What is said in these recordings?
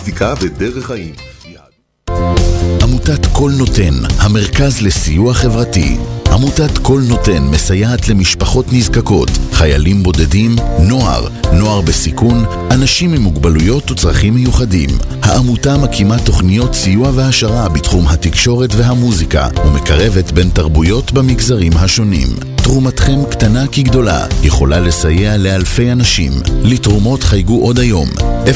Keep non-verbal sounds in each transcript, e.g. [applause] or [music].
מיסטיקה ודרך חיים. עמותת כל נותן, המרכז לסיוע חברתי. עמותת כל נותן מסייעת למשפחות נזקקות, חיילים בודדים, נוער, נוער בסיכון, אנשים עם מוגבלויות וצרכים מיוחדים. העמותה מקימה תוכניות סיוע והעשרה בתחום התקשורת והמוזיקה ומקרבת בין תרבויות במגזרים השונים. תרומתכם קטנה כגדולה, יכולה לסייע לאלפי אנשים. לתרומות חייגו עוד היום, 03-677-3636.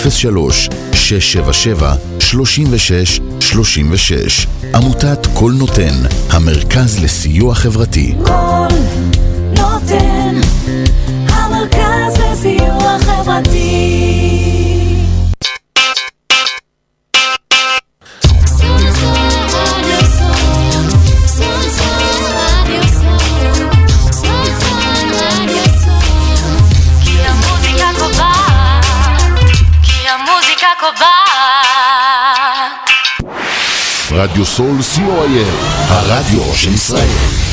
עמותת כל נותן, המרכז לסיוע חברתי. כל נותן, המרכז לסיוע חברתי. רדיו סול co.il, הרדיו של ישראל.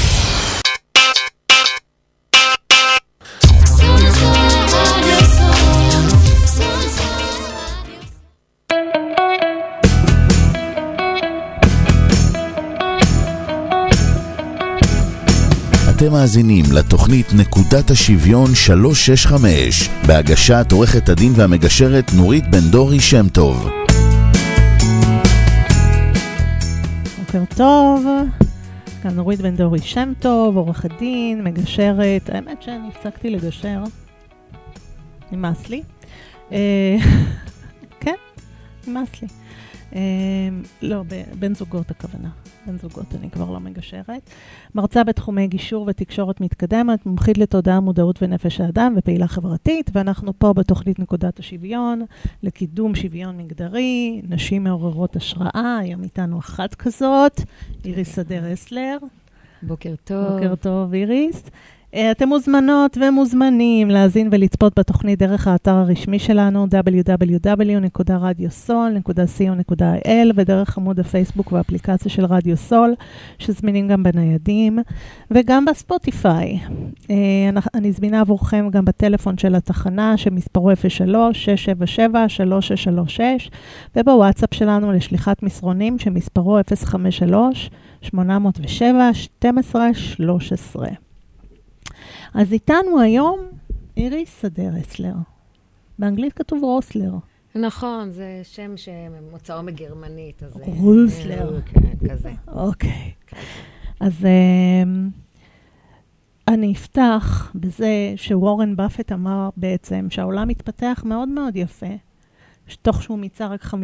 אתם מאזינים לתוכנית נקודת השוויון 365 בהגשת עורכת הדין והמגשרת נורית בן דורי שם טוב. בוקר טוב, כאן נורית בן דורי שם טוב, עורכת דין, מגשרת. האמת שאני הפסקתי לגשר, נמאס לי. אה, [laughs] כן, נמאס לי. אה, לא, בן זוגות הכוונה. בן זוגות, אני כבר לא מגשרת. מרצה בתחומי גישור ותקשורת מתקדמת, מומחית לתודעה, מודעות ונפש האדם ופעילה חברתית, ואנחנו פה בתוכנית נקודת השוויון, לקידום שוויון מגדרי, נשים מעוררות השראה, היום איתנו אחת כזאת, איריס שדה רסלר. בוקר טוב. בוקר טוב, איריס. אה, אתם מוזמנות ומוזמנים להאזין ולצפות בתוכנית דרך האתר הרשמי שלנו, www.radiosol.co.il ודרך עמוד הפייסבוק והאפליקציה של רדיו סול, שזמינים גם בניידים וגם בספוטיפיי. אה, אני זמינה עבורכם גם בטלפון של התחנה, שמספרו 03-677-3636, ובוואטסאפ שלנו לשליחת מסרונים, שמספרו 053-807-1213. אז איתנו היום איריס שדה רסלר. באנגלית כתוב רוסלר. נכון, זה שם שמוצאו מגרמנית, אז... אה, רוסלר. אה, כן, כזה. אוקיי. אז אמ, אני אפתח בזה שוורן באפט אמר בעצם שהעולם מתפתח מאוד מאוד יפה, תוך שהוא מיצה רק 50%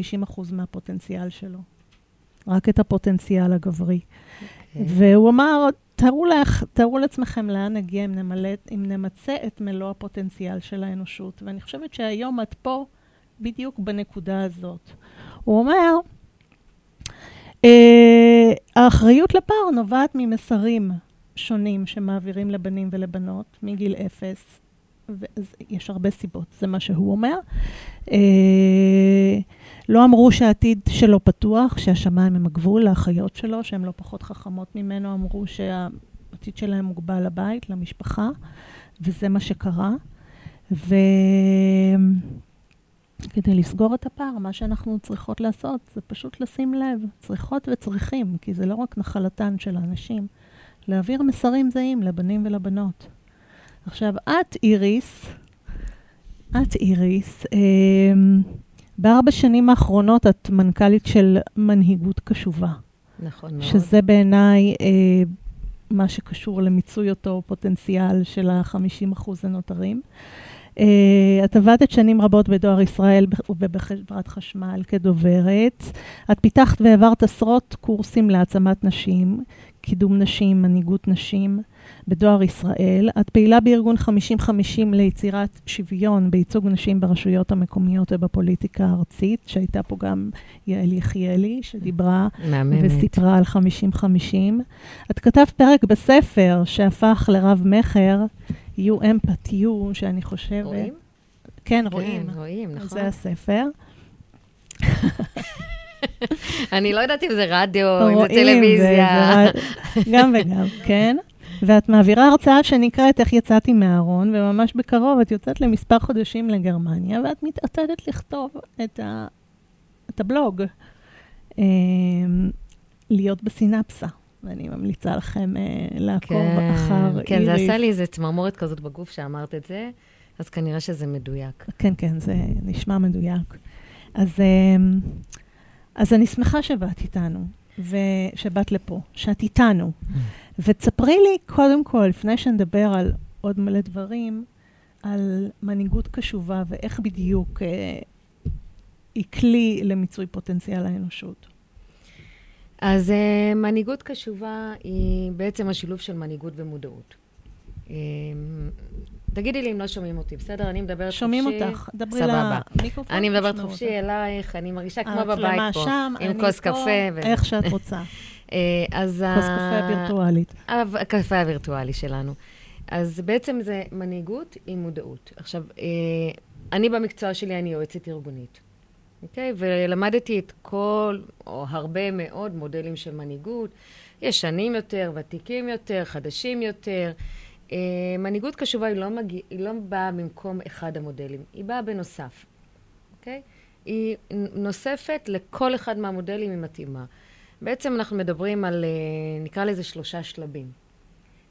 מהפוטנציאל שלו. רק את הפוטנציאל הגברי. אוקיי. והוא אמר, תארו, לך, תארו לעצמכם לאן נגיע אם, נמלא, אם נמצה את מלוא הפוטנציאל של האנושות. ואני חושבת שהיום את פה בדיוק בנקודה הזאת. הוא אומר, אה, האחריות לפער נובעת ממסרים שונים שמעבירים לבנים ולבנות מגיל אפס. ואז יש הרבה סיבות, זה מה שהוא אומר. אה, לא אמרו שהעתיד שלו פתוח, שהשמיים הם הגבול לאחיות שלו, שהן לא פחות חכמות ממנו, אמרו שהעתיד שלהם מוגבל לבית, למשפחה, וזה מה שקרה. וכדי לסגור את הפער, מה שאנחנו צריכות לעשות זה פשוט לשים לב, צריכות וצריכים, כי זה לא רק נחלתן של האנשים, להעביר מסרים זהים לבנים ולבנות. עכשיו, את, איריס, את, איריס, אה, בארבע שנים האחרונות את מנכ"לית של מנהיגות קשובה, נכון מאוד. שזה בעיניי אה, מה שקשור למיצוי אותו פוטנציאל של ה-50% הנותרים. אה, את עבדת שנים רבות בדואר ישראל ובחברת חשמל כדוברת. את פיתחת והעברת עשרות קורסים להעצמת נשים, קידום נשים, מנהיגות נשים בדואר ישראל. את פעילה בארגון 50-50 ליצירת שוויון בייצוג נשים ברשויות המקומיות ובפוליטיקה הארצית, שהייתה פה גם יעל יחיאלי, שדיברה מהממת. וסיפרה על 50-50. את כתבת פרק בספר שהפך לרב-מכר, You Empath You, שאני חושבת... רואים? כן, רואים. כן, רואים, נכון. זה הספר. אני לא יודעת אם זה רדיו, אם זה טלוויזיה. זה- זה- גם וגם, [laughs] כן. ואת מעבירה הרצאה שנקראת איך יצאתי מהארון, וממש בקרוב את יוצאת למספר חודשים לגרמניה, ואת מתעתדת לכתוב את את הבלוג, אה, להיות בסינפסה. ואני ממליצה לכם אה, לעקוב אחר כן, זה איריס. עשה לי איזה צמרמורת כזאת בגוף שאמרת את זה, אז כנראה שזה מדויק. כן, כן, זה נשמע מדויק. אז, אמ, אז אני שמחה שבאת איתנו, ושבאת לפה, שאת איתנו. ותספרי לי, קודם כל, לפני שנדבר על עוד מלא דברים, על מנהיגות קשובה ואיך בדיוק אה, היא כלי למיצוי פוטנציאל האנושות. אז uh, מנהיגות קשובה היא בעצם השילוב של מנהיגות ומודעות. Um, תגידי לי אם לא שומעים אותי, בסדר? אני מדברת חופשי. שומעים אותך, דברי. למיקרופון. אני מדברת חופשי. אלייך, אני מרגישה כמו בבית פה. שם, עם כוס פה, קפה. ו- איך שאת רוצה. [laughs] אה, אז כוס קפה וירטואלית. הקפה הווירטואלי שלנו. אז בעצם זה מנהיגות עם מודעות. עכשיו, אה, אני במקצוע שלי, אני יועצת ארגונית, אוקיי? ולמדתי את כל, או הרבה מאוד מודלים של מנהיגות, ישנים יותר, ותיקים יותר, חדשים יותר. אה, מנהיגות קשובה היא לא, מגיע, היא לא באה במקום אחד המודלים, היא באה בנוסף, אוקיי? היא נוספת לכל אחד מהמודלים, היא מתאימה. בעצם אנחנו מדברים על, אה, נקרא לזה שלושה שלבים.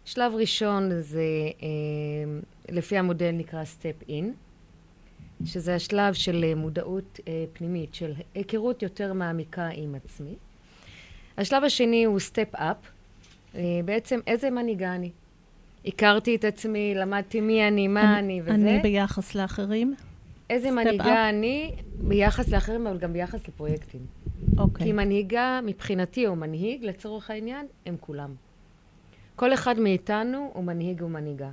שלב ראשון זה, אה, לפי המודל נקרא step in, שזה השלב של אה, מודעות אה, פנימית, של היכרות יותר מעמיקה עם עצמי. השלב השני הוא step up, אה, בעצם איזה מנהיגה אני. הכרתי את עצמי, למדתי מי אני, מה אני, וזה. אני ביחס לאחרים? איזה מנהיגה אני ביחס לאחרים, אבל גם ביחס לפרויקטים. אוקיי. כי מנהיגה, מבחינתי, או מנהיג, לצורך העניין, הם כולם. כל אחד מאיתנו הוא מנהיג ומנהיגה.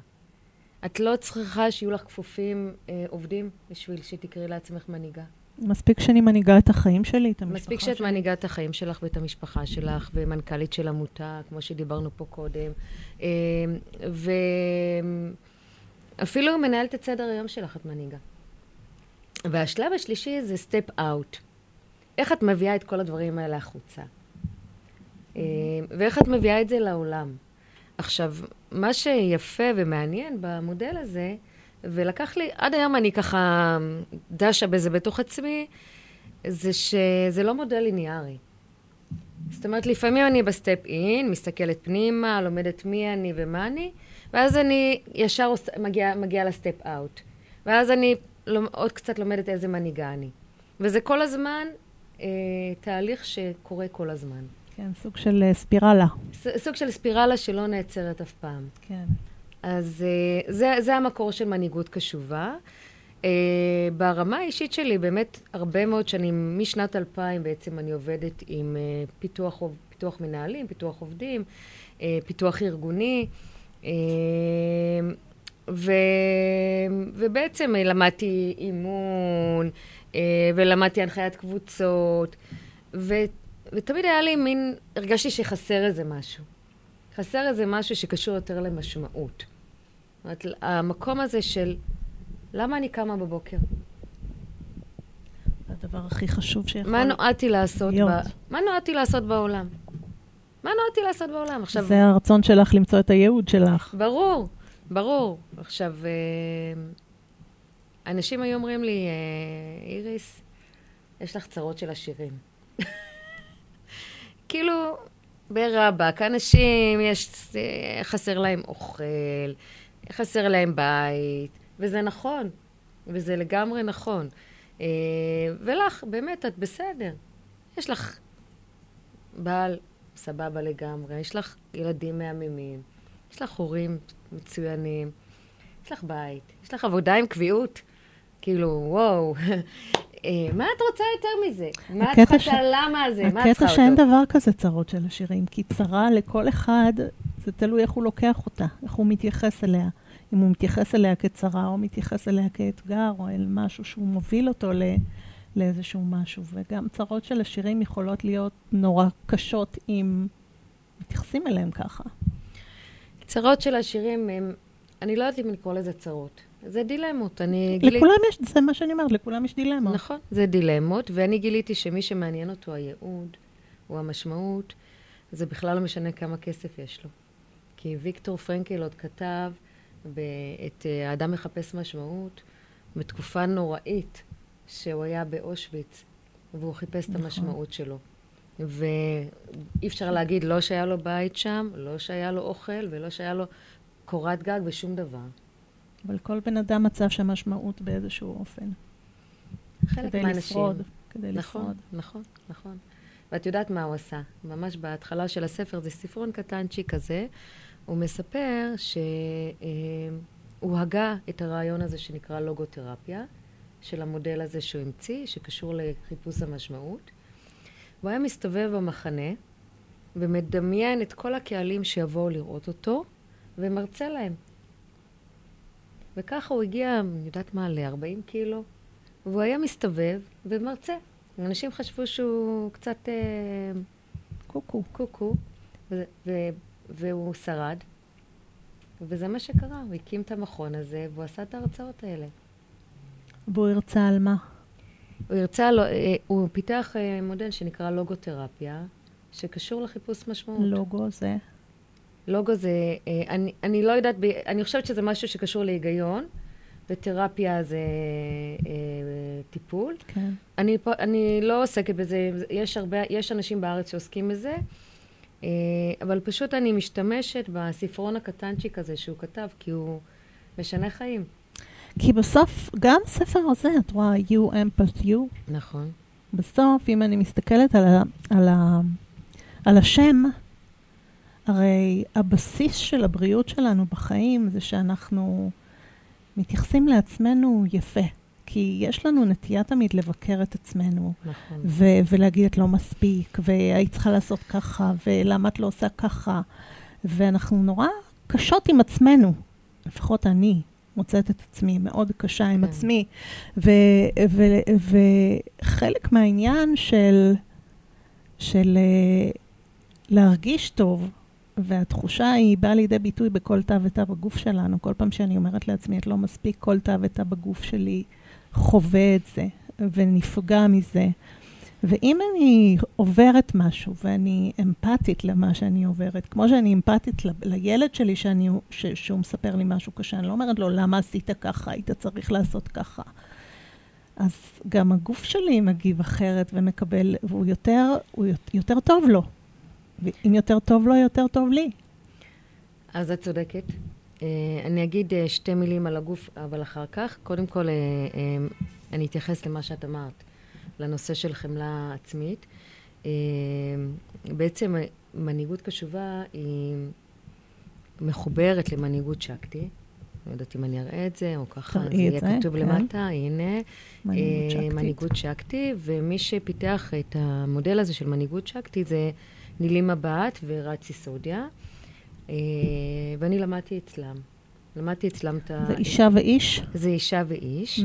את לא צריכה שיהיו לך כפופים אה, עובדים בשביל שתקראי לעצמך מנהיגה. מספיק שאני מנהיגה את החיים שלי, את המשפחה מספיק שלי. שאת מנהיגה את החיים שלך ואת המשפחה שלך, ומנכ"לית של עמותה, כמו שדיברנו פה קודם, אה, ואפילו מנהלת את סדר היום שלך, את מנהיגה. והשלב השלישי זה סטפ אאוט. איך את מביאה את כל הדברים האלה החוצה? אה, ואיך את מביאה את זה לעולם? עכשיו, מה שיפה ומעניין במודל הזה, ולקח לי, עד היום אני ככה דשה בזה בתוך עצמי, זה שזה לא מודל ליניארי. זאת אומרת, לפעמים אני ב step in, מסתכלת פנימה, לומדת מי אני ומה אני, ואז אני ישר מגיעה מגיע ל step out. ואז אני עוד קצת לומדת איזה מנהיגה אני. וזה כל הזמן אה, תהליך שקורה כל הזמן. כן, סוג של אה, ספירלה. ס, סוג של ספירלה שלא נעצרת אף פעם. כן. אז אה, זה, זה המקור של מנהיגות קשובה. אה, ברמה האישית שלי, באמת הרבה מאוד שנים, משנת 2000 בעצם אני עובדת עם אה, פיתוח, פיתוח מנהלים, פיתוח עובדים, פיתוח ארגוני, ו, ובעצם למדתי אימון, ולמדתי הנחיית קבוצות, ו, ותמיד היה לי מין, הרגשתי שחסר איזה משהו. חסר איזה משהו שקשור יותר למשמעות. אומרת, המקום הזה של למה אני קמה בבוקר? הדבר הכי חשוב שיכול... מה נועדתי לעשות, להיות. ב... מה נועדתי לעשות בעולם? מה נועדתי לעשות בעולם? עכשיו, זה הרצון שלך למצוא את הייעוד שלך. ברור, ברור. עכשיו, אה, אנשים היו אומרים לי, אה, איריס, יש לך צרות של עשירים. [laughs] כאילו, ברבאק, אנשים, יש, אה, חסר להם אוכל, חסר להם בית, וזה נכון, וזה לגמרי נכון. אה, ולך, באמת, את בסדר. יש לך בעל סבבה לגמרי, יש לך ילדים מהממים, יש לך הורים מצוינים, יש לך בית, יש לך עבודה עם קביעות. כאילו, וואו, מה את רוצה יותר מזה? מה את הקטע צריכה את הלמה הזה? מה את צריכה הקטע אותו? שאין דבר כזה צרות של עשירים, כי צרה לכל אחד, זה תלוי איך הוא לוקח אותה, איך הוא מתייחס אליה. אם הוא מתייחס אליה כצרה, או מתייחס אליה כאתגר, או אל משהו שהוא מוביל אותו ל... לאיזשהו משהו. וגם צרות של עשירים יכולות להיות נורא קשות אם מתייחסים אליהם ככה. צרות של עשירים הם, אני לא יודעת אם לקרוא לזה צרות. זה דילמות. אני גיליתי... לכולם יש, זה מה שאני אומרת, לכולם יש דילמה. נכון, זה דילמות, ואני גיליתי שמי שמעניין אותו הייעוד, הוא המשמעות, זה בכלל לא משנה כמה כסף יש לו. כי ויקטור פרנקל עוד כתב ב- את אה, האדם מחפש משמעות בתקופה נוראית שהוא היה באושוויץ, והוא חיפש את נכון. המשמעות שלו. ואי אפשר להגיד לא שהיה לו בית שם, לא שהיה לו אוכל ולא שהיה לו קורת גג ושום דבר. אבל כל בן אדם מצא שם משמעות באיזשהו אופן. חלק כדי מהאנשים. לשרוד. כדי נכון, לשרוד. נכון, נכון. ואת יודעת מה הוא עשה? ממש בהתחלה של הספר, זה ספרון קטנצ'יק כזה. הוא מספר שהוא הגה את הרעיון הזה שנקרא לוגותרפיה, של המודל הזה שהוא המציא, שקשור לחיפוש המשמעות. הוא היה מסתובב במחנה ומדמיין את כל הקהלים שיבואו לראות אותו, ומרצה להם. וככה הוא הגיע, אני יודעת מה, ל-40 קילו, והוא היה מסתובב ומרצה. אנשים חשבו שהוא קצת אה, קוקו. קוקו, ו- ו- והוא שרד. וזה מה שקרה, הוא הקים את המכון הזה, והוא עשה את ההרצאות האלה. והוא הרצה על מה? הוא הרצה, לו- אה, הוא פיתח אה, מודל שנקרא לוגותרפיה, שקשור לחיפוש משמעות. לוגו זה. לוגו זה, אה, אני, אני לא יודעת, אני חושבת שזה משהו שקשור להיגיון, ותרפיה זה אה, טיפול. כן. אני, אני לא עוסקת בזה, יש הרבה, יש אנשים בארץ שעוסקים בזה, אה, אבל פשוט אני משתמשת בספרון הקטנצ'יק הזה שהוא כתב, כי הוא משנה חיים. כי בסוף, גם הספר הזה, את רואה, you empath you, נכון. בסוף, אם אני מסתכלת על, ה, על, ה, על השם, הרי הבסיס של הבריאות שלנו בחיים זה שאנחנו מתייחסים לעצמנו יפה. כי יש לנו נטייה תמיד לבקר את עצמנו, נכון. ו- ולהגיד את לא מספיק, והיית צריכה לעשות ככה, ולמה את לא עושה ככה. ואנחנו נורא קשות עם עצמנו, לפחות אני מוצאת את עצמי מאוד קשה עם כן. עצמי. ו- ו- וחלק מהעניין של, של אה, להרגיש טוב, והתחושה היא באה לידי ביטוי בכל תא ותא בגוף שלנו. כל פעם שאני אומרת לעצמי, את לא מספיק, כל תא ותא בגוף שלי חווה את זה ונפגע מזה. ואם אני עוברת משהו ואני אמפתית למה שאני עוברת, כמו שאני אמפתית לילד שלי שאני, ש, שהוא מספר לי משהו קשה, אני לא אומרת לו, למה עשית ככה, היית צריך לעשות ככה. אז גם הגוף שלי מגיב אחרת ומקבל, והוא יותר, יותר טוב לו. ואם יותר טוב לו, יותר טוב לי. אז את צודקת. אה, אני אגיד אה, שתי מילים על הגוף, אבל אחר כך. קודם כל, אה, אני אתייחס למה שאת אמרת, לנושא של חמלה עצמית. בעצם מנהיגות קשובה היא מחוברת למנהיגות שקטי. לא יודעת אם אני אראה את זה, או ככה, זה יהיה זה, כתוב כן. למטה, הנה. מנהיגות שקטית. מנהיגות שקטי, ומי שפיתח את המודל הזה של מנהיגות שקטי זה נילימה בת ורץ סיסודיה, אה, ואני למדתי אצלם. למדתי אצלם את ה... זה אישה ואיש. זה אישה ואיש.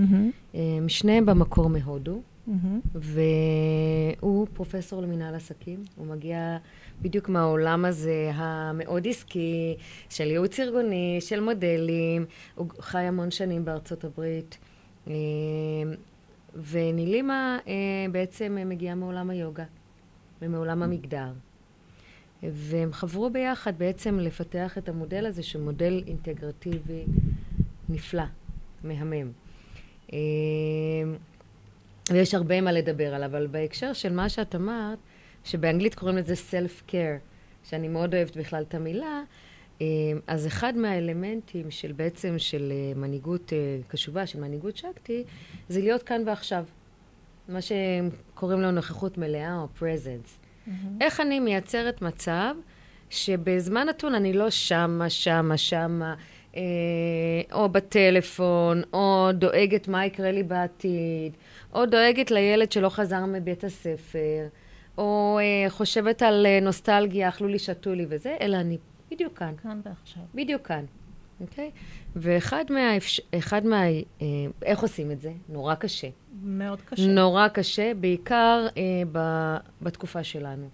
אה, שניהם במקור מהודו, מהמם. והוא פרופסור למנהל עסקים. הוא מגיע בדיוק מהעולם הזה המאוד עסקי, של ייעוץ ארגוני, של מודלים. הוא חי המון שנים בארצות הברית. אה, ונילימה בעצם מגיעה מעולם היוגה ומעולם המגדר. והם חברו ביחד בעצם לפתח את המודל הזה, שהוא מודל אינטגרטיבי נפלא, מהמם. אה, ויש הרבה מה לדבר עליו, אבל בהקשר של מה שאת אמרת, שבאנגלית קוראים לזה self-care, שאני מאוד אוהבת בכלל את המילה, אה, אז אחד מהאלמנטים של בעצם של אה, מנהיגות אה, קשובה, של מנהיגות שקטי, זה להיות כאן ועכשיו. מה שקוראים לו נוכחות מלאה או presence. איך אני מייצרת מצב שבזמן נתון אני לא שמה, שמה, שמה, אה, או בטלפון, או דואגת מה יקרה לי בעתיד, או דואגת לילד שלא חזר מבית הספר, או אה, חושבת על אה, נוסטלגיה, אכלו לי, שתו לי וזה, אלא אני בדיוק כאן. כאן ועכשיו. בדיוק כאן, אוקיי? ואחד מה... אחד מה... אה, איך עושים את זה? נורא קשה. מאוד קשה. נורא קשה, בעיקר אה, ב, בתקופה שלנו,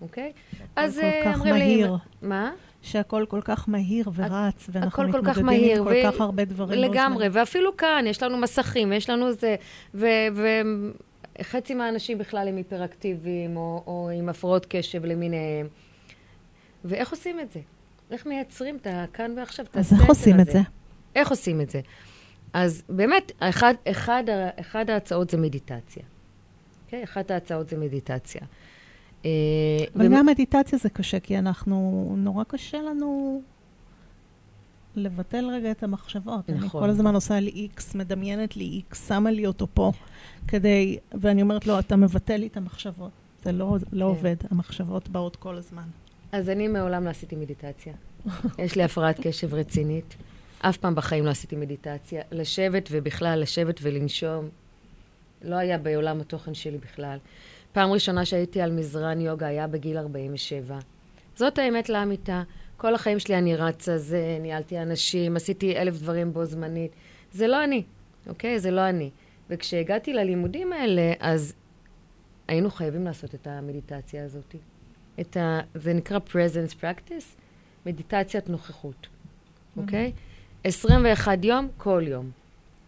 אוקיי? אז כל אה, כך אומרים מהיר. לי... מה? שהכל כל כך מהיר ורץ, ואנחנו הכל כל כך מתמודדים מהיר. עם כל כך הרבה דברים. לגמרי, זמנית. ואפילו כאן, יש לנו מסכים, יש לנו זה, וחצי מהאנשים בכלל הם היפראקטיביים, או, או עם הפרעות קשב למיניהם. ואיך עושים את זה? איך מייצרים את הכאן ועכשיו, את אז הספר איך עושים את הזה? זה? איך עושים את זה? אז באמת, אחד, אחד, אחד ההצעות זה מדיטציה. אוקיי? אחת ההצעות זה מדיטציה. אה, אבל ומ- גם מדיטציה זה קשה, כי אנחנו, נורא קשה לנו לבטל רגע את המחשבות. אני נכון. כל הזמן עושה לי איקס, מדמיינת לי איקס, שמה לי אותו פה, כדי, ואני אומרת לו, אתה מבטל לי את המחשבות. זה לא, לא כן. עובד, המחשבות באות כל הזמן. אז אני מעולם לא עשיתי מדיטציה. [laughs] יש לי הפרעת קשב רצינית. אף פעם בחיים לא עשיתי מדיטציה. לשבת ובכלל, לשבת ולנשום, לא היה בעולם התוכן שלי בכלל. פעם ראשונה שהייתי על מזרן יוגה היה בגיל 47. זאת האמת לאמיתה. כל החיים שלי אני רצה, זה, ניהלתי אנשים, עשיתי אלף דברים בו זמנית. זה לא אני, אוקיי? זה לא אני. וכשהגעתי ללימודים האלה, אז היינו חייבים לעשות את המדיטציה הזאת. את ה... זה נקרא presence practice, מדיטציית נוכחות, אוקיי? 21 יום, כל יום.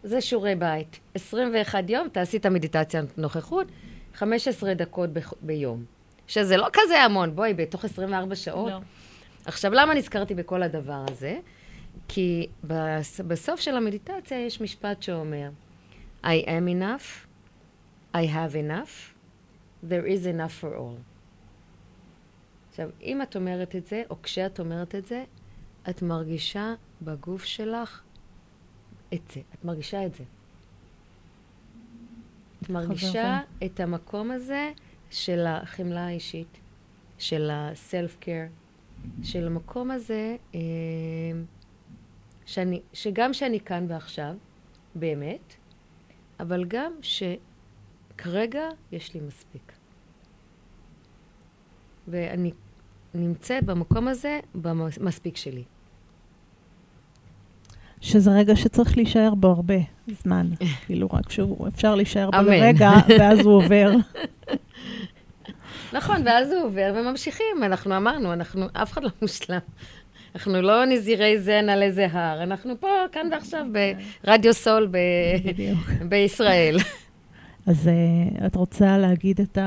זה שיעורי בית. 21 יום, תעשי את המדיטציית נוכחות, 15 דקות ב- ביום. שזה לא כזה המון, בואי, בתוך 24 שעות. לא. עכשיו, למה נזכרתי בכל הדבר הזה? כי בס- בסוף של המדיטציה יש משפט שאומר, I am enough, I have enough, there is enough for all. עכשיו, אם את אומרת את זה, או כשאת אומרת את זה, את מרגישה בגוף שלך את זה. את מרגישה את זה. את מרגישה את המקום הזה של החמלה האישית, של ה-self-care, של המקום הזה, אה, שאני, שגם שאני כאן ועכשיו, באמת, אבל גם שכרגע יש לי מספיק. ואני נמצאת במקום הזה, במספיק שלי. שזה רגע שצריך להישאר בו הרבה זמן. [laughs] כאילו, רק שהוא, אפשר להישאר בו. לרגע, ואז הוא עובר. [laughs] נכון, ואז הוא עובר וממשיכים. אנחנו אמרנו, אנחנו, אף אחד לא מושלם. אנחנו לא נזירי זן על איזה הר, אנחנו פה, כאן ועכשיו, ברדיו סול ב-. בישראל. [laughs] אז אה, את רוצה להגיד את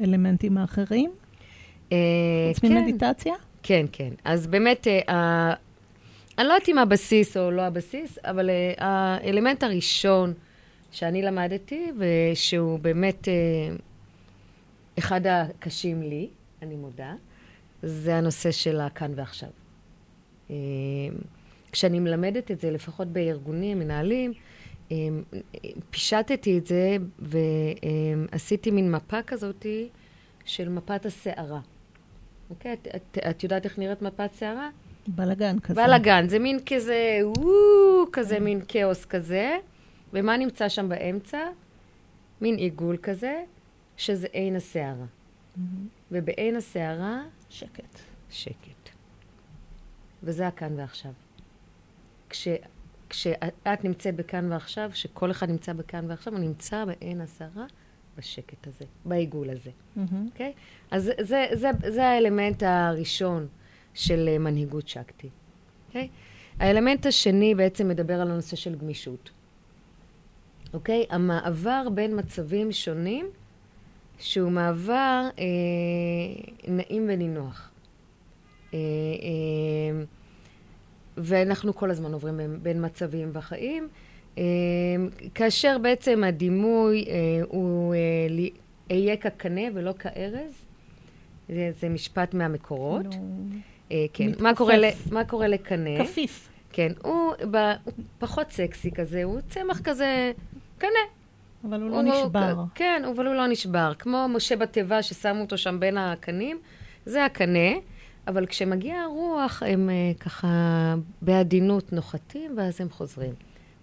האלמנטים האחרים? אה, חוץ כן, ממדיטציה? כן, כן. אז באמת, אה, אני לא יודעת אם הבסיס או לא הבסיס, אבל אה, האלמנט הראשון שאני למדתי, ושהוא באמת אה, אחד הקשים לי, אני מודה, זה הנושא של הכאן ועכשיו. אה, כשאני מלמדת את זה, לפחות בארגונים, מנהלים, אה, פישטתי את זה ועשיתי מין מפה כזאתי של מפת הסערה. אוקיי? את, את, את יודעת איך נראית מפת שערה? בלאגן כזה. בלאגן, זה מין כזה, וואו, כזה מין כאוס כזה. ומה נמצא שם באמצע? מין עיגול כזה, שזה עין הסערה. מהמם. ובעין הסערה, שקט. שקט. וזה הכאן ועכשיו. כש, כשאת נמצאת בכאן ועכשיו, שכל אחד נמצא בכאן ועכשיו, הוא נמצא בעין הסערה, בשקט הזה, בעיגול הזה. אוקיי? אז זה, זה, זה, זה האלמנט הראשון של מנהיגות שקטי. אוקיי? האלמנט השני בעצם מדבר על הנושא של גמישות. אוקיי? המעבר בין מצבים שונים, שהוא מעבר אה, נעים ונינוח. אה, אה, ואנחנו כל הזמן עוברים בין, בין מצבים בחיים, אה, כאשר בעצם הדימוי אה, הוא אה, אהיה כקנה ולא כארז. זה, זה משפט מהמקורות. כאילו, אה, כן. מתכופף. מה קורה, ל, מה קורה לקנה? כפיף. כן. הוא, ב, הוא פחות סקסי כזה, הוא צמח כזה, קנה. אבל הוא לא הוא- נשבר. כן, אבל הוא לא נשבר. כמו משה בתיבה ששמו אותו שם בין הקנים, זה הקנה, אבל כשמגיעה הרוח, הם אה, ככה בעדינות נוחתים, ואז הם חוזרים.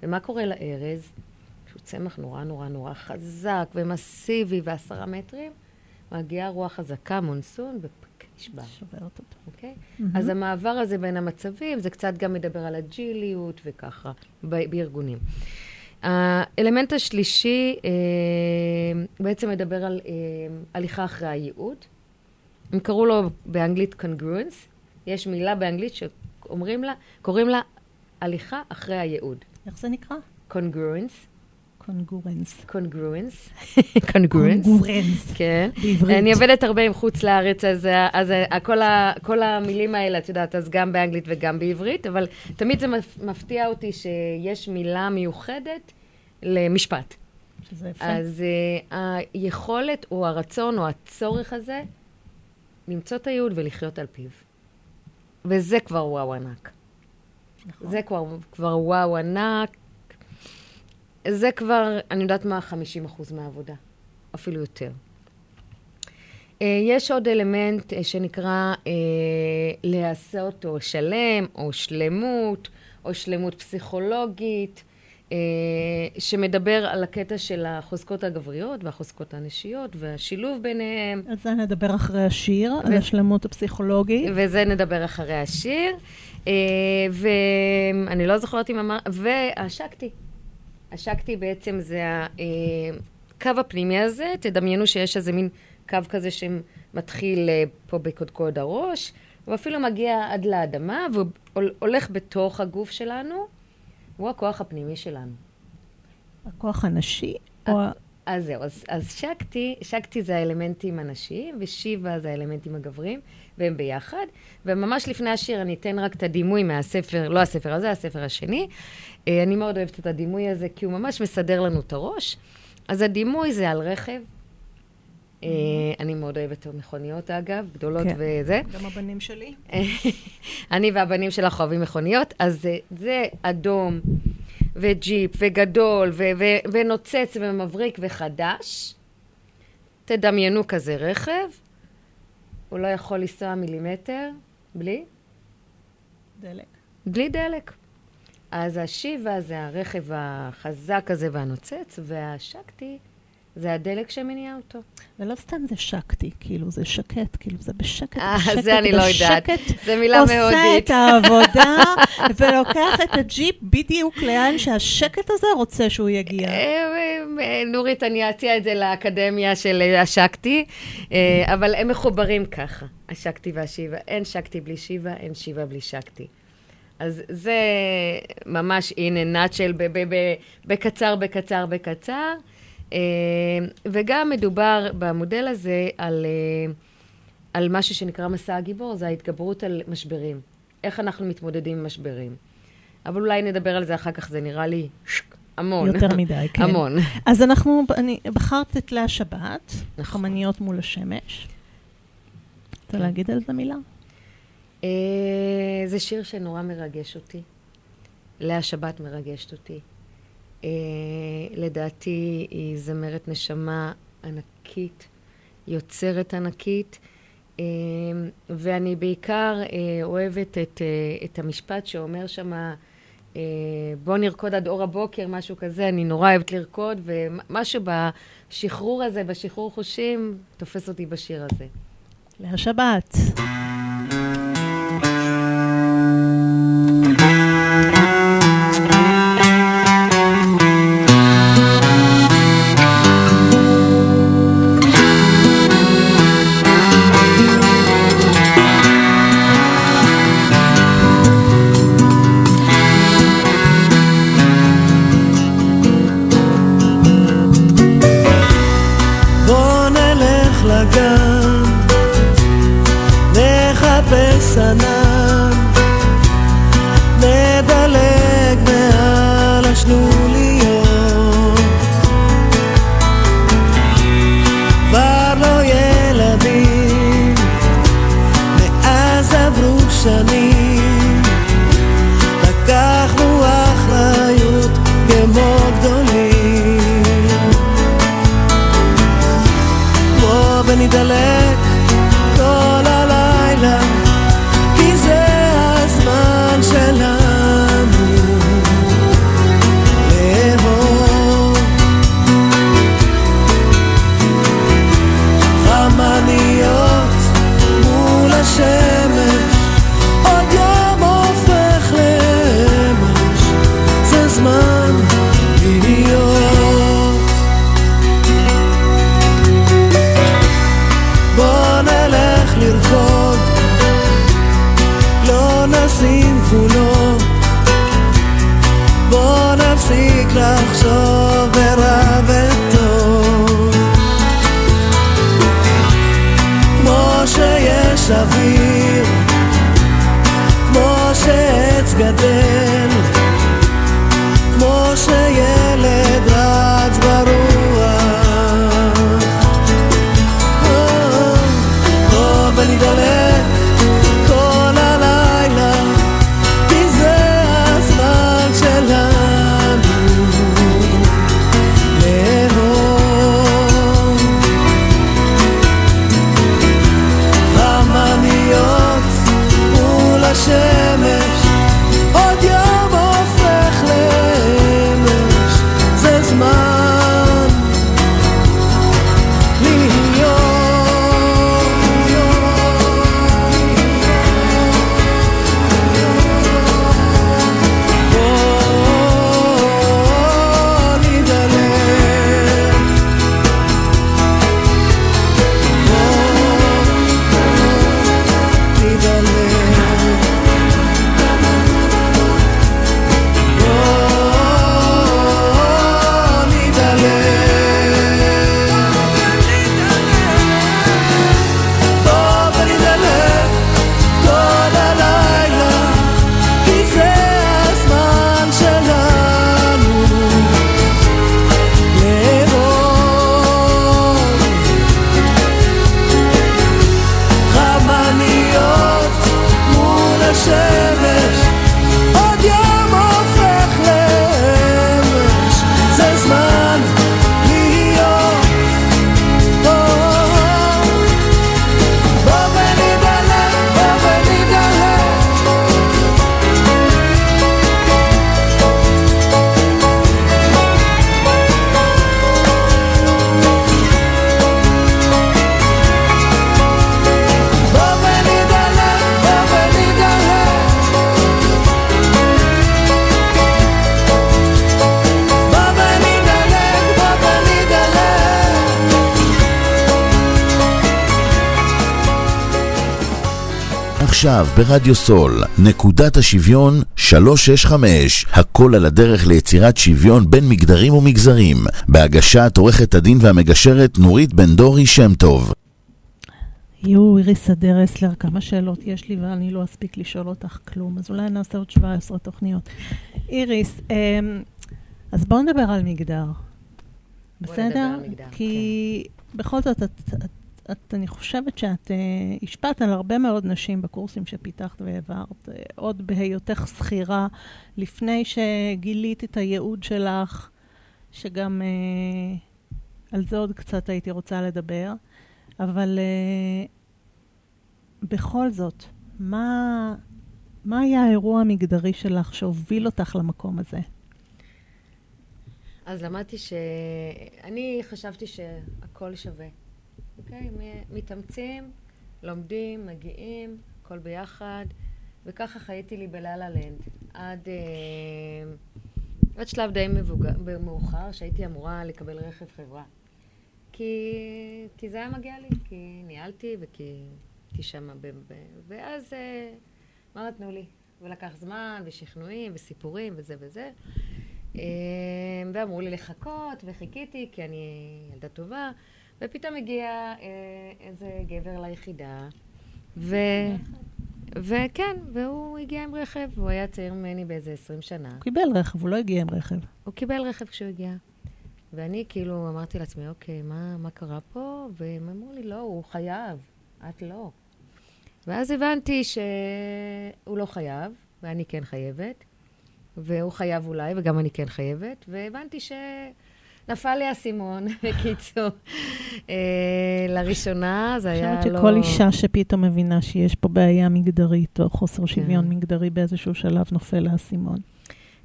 ומה קורה לארז? שהוא צמח נורא נורא נורא חזק ומסיבי ועשרה מטרים, מגיעה רוח חזקה, מונסון, נשבר. שוברת אותו. אוקיי? מהמם. אז המעבר הזה בין המצבים, זה קצת גם מדבר על אג'יליות וככה, ב- בארגונים. האלמנט השלישי אה, בעצם מדבר על אה, הליכה אחרי הייעוד. הם קראו לו באנגלית congruence. יש מילה באנגלית שאומרים לה, קוראים לה הליכה אחרי הייעוד. איך זה נקרא? congruence, קונגורנס. congruence, congruence, [laughs] קונגורנס. כן. בעברית. אני עובדת הרבה עם חוץ לארץ, אז, אז כל, ה, כל המילים האלה, את יודעת, אז גם באנגלית וגם בעברית, אבל תמיד זה מפ- מפתיע אותי שיש מילה מיוחדת למשפט. שזה יפה. אז uh, היכולת או הרצון או הצורך הזה, למצוא את הייעוד ולחיות על פיו. וזה כבר וואו ענק. נכון. זה כבר, כבר וואו ענק. זה כבר, אני יודעת מה, 50% מהעבודה, אפילו יותר. Uh, יש עוד אלמנט uh, שנקרא uh, להעשות או שלם, או שלמות, או שלמות פסיכולוגית, שמדבר על הקטע של החוזקות הגבריות והחוזקות הנשיות והשילוב ביניהם. על זה נדבר אחרי השיר, על ו- השלמות הפסיכולוגית. וזה נדבר אחרי השיר. אה, ואני לא זוכרת אם אמר... והשקתי. השקתי בעצם זה הקו הפנימי הזה. תדמיינו שיש איזה מין קו כזה שמתחיל אה, פה בקודקוד הראש, הוא אפילו מגיע עד לאדמה, והוא הולך בתוך הגוף שלנו. הוא הכוח הפנימי שלנו. הכוח הנשי, או... ה- אז זהו, אז, אז שקטי, שקטי זה האלמנטים הנשיים, ושיבה זה האלמנטים הגבריים, והם ביחד. וממש לפני השיר אני אתן רק את הדימוי מהספר, לא הספר הזה, הספר השני. אה, אני מאוד אוהבת את הדימוי הזה, כי הוא ממש מסדר לנו את הראש. אז הדימוי זה על רכב. אה, אני מאוד אוהבת מכוניות, אגב, גדולות כן. וזה. גם הבנים שלי. [laughs] אני והבנים שלך אוהבים מכוניות, אז זה, זה אדום וג'יפ וגדול ו- ו- ונוצץ ומבריק וחדש. תדמיינו כזה רכב, הוא לא יכול לנסוע מילימטר בלי, דלק. בלי דלק. אז השיבה זה הרכב החזק הזה והנוצץ, והשקטי זה הדלק שמניע אותו. ולא סתם זה שקטי, כאילו, זה שקט, כאילו, זה בשקט, אה, בשקט, זה אני לא יודעת. [laughs] זה מילה עושה מהודית. את העבודה, ולוקח את הג'יפ בדיוק לאן שהשקט הזה רוצה שהוא יגיע. אה, אה, נורית, אני אציע את זה לאקדמיה של השקטי, אבל הם מחוברים ככה, השקטי והשיבה. אין שקטי בלי שיבה, אין שיבה בלי שקטי. אז זה ממש ב- ב- בקצר, בקצר, בקצר. אה, וגם מדובר במודל הזה על, אה, על משהו שנקרא מסע הגיבור, זה ההתגברות על משברים. איך אנחנו מתמודדים עם משברים. אבל אולי נדבר על זה אחר כך, זה נראה לי שק, המון. יותר מדי, [laughs] כן. המון. אז אנחנו, אני, בחרת את לאה שבת, נכון. חמניות מול השמש. רוצה כן. להגיד על זה מילה? אה, זה שיר שנורא מרגש אותי. לאה שבת מרגשת אותי. אה, לדעתי היא זמרת נשמה ענקית, יוצרת ענקית, אה, ואני בעיקר אה, אוהבת את, את המשפט שאומר שמה, בוא נרקוד עד אור הבוקר, משהו כזה, אני נורא אוהבת לרקוד, ומשהו בשחרור הזה, בשחרור חושים, תופס אותי בשיר הזה. לאה עכשיו ברדיו סול, נקודת השוויון 365, הכל על הדרך ליצירת שוויון בין מגדרים ומגזרים, בהגשת עורכת הדין והמגשרת נורית בן דורי שם טוב. יו, איריס אדר אסלר, כמה שאלות יש לי ואני לא אספיק לשאול אותך כלום, אז אולי נעשה עוד 17 תוכניות. איריס, אמ, אז בואו נדבר על מגדר. בסדר? נדבר על מגדר, כי בכל זאת, את, את, את, אני חושבת שאת uh, השפעת על הרבה מאוד נשים בקורסים שפיתחת והעברת, uh, עוד בהיותך שכירה, לפני שגילית את הייעוד שלך, שגם uh, על זה עוד קצת הייתי רוצה לדבר. אבל uh, בכל זאת, מה, מה היה האירוע המגדרי שלך שהוביל אותך למקום הזה? אז למדתי ש... אני חשבתי שהכל שווה. אוקיי? מתאמצים, לומדים, מגיעים, הכל ביחד, וככה חייתי לי בלה-לה לנד. עד, אה, עד שלב די מבוגר, מאוחר, שהייתי אמורה לקבל רכב חברה. כי, כי זה היה מגיע לי, כי ניהלתי וכי הייתי שם, ב, ואז אה, מה נתנו לי? ולקח זמן, ושכנועים, וסיפורים, וזה וזה. אה, ואמרו לי לחכות, וחיכיתי, כי אני ילדה טובה, ופתאום הגיע אה, איזה גבר ליחידה, ו... וכן, והוא הגיע עם רכב, הוא היה צעיר ממני באיזה 20 שנה. הוא קיבל רכב, הוא לא הגיע עם רכב. הוא קיבל רכב כשהוא הגיע. ואני כאילו אמרתי לעצמי, אוקיי, מה, מה קרה פה? והם אמרו לי, לא, הוא חייב, את לא. ואז הבנתי שהוא לא חייב, ואני כן חייבת, והוא חייב אולי, וגם אני כן חייבת, והבנתי שנפל לי האסימון, [laughs] בקיצור. אה, לראשונה זה אני היה חושבת לא... שכל אישה שפתאום מבינה שיש פה בעיה מגדרית או חוסר שוויון כן. מגדרי באיזשהו שלב נופל האסימון.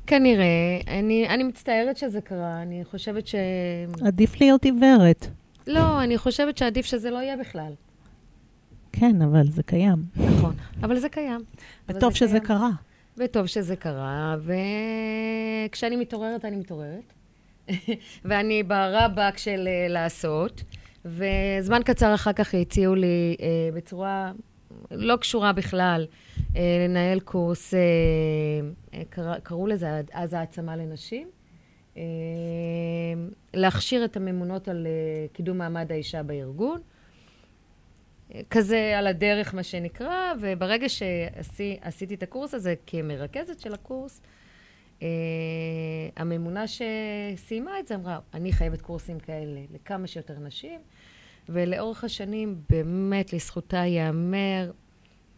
כנראה. אני, אני מצטערת שזה קרה, אני חושבת ש... עדיף להיות עיוורת. לא, אני חושבת שעדיף שזה לא יהיה בכלל. כן, אבל זה קיים. נכון, אבל זה קיים. וטוב זה שזה קיים. קרה. וטוב שזה קרה, וכשאני מתעוררת, אני מתעוררת. [laughs] ואני ברבק של אה, לעשות, וזמן קצר אחר כך הציעו לי אה, בצורה לא קשורה בכלל אה, לנהל קורס, אה, אה, קרא, קראו לזה אז העצמה לנשים, אה, להכשיר את הממונות על אה, קידום מעמד האישה בארגון. כזה על הדרך, מה שנקרא, וברגע שעשיתי את הקורס הזה כמרכזת של הקורס, הממונה שסיימה את זה אמרה, אני חייבת קורסים כאלה לכמה שיותר נשים, ולאורך השנים, באמת לזכותה ייאמר,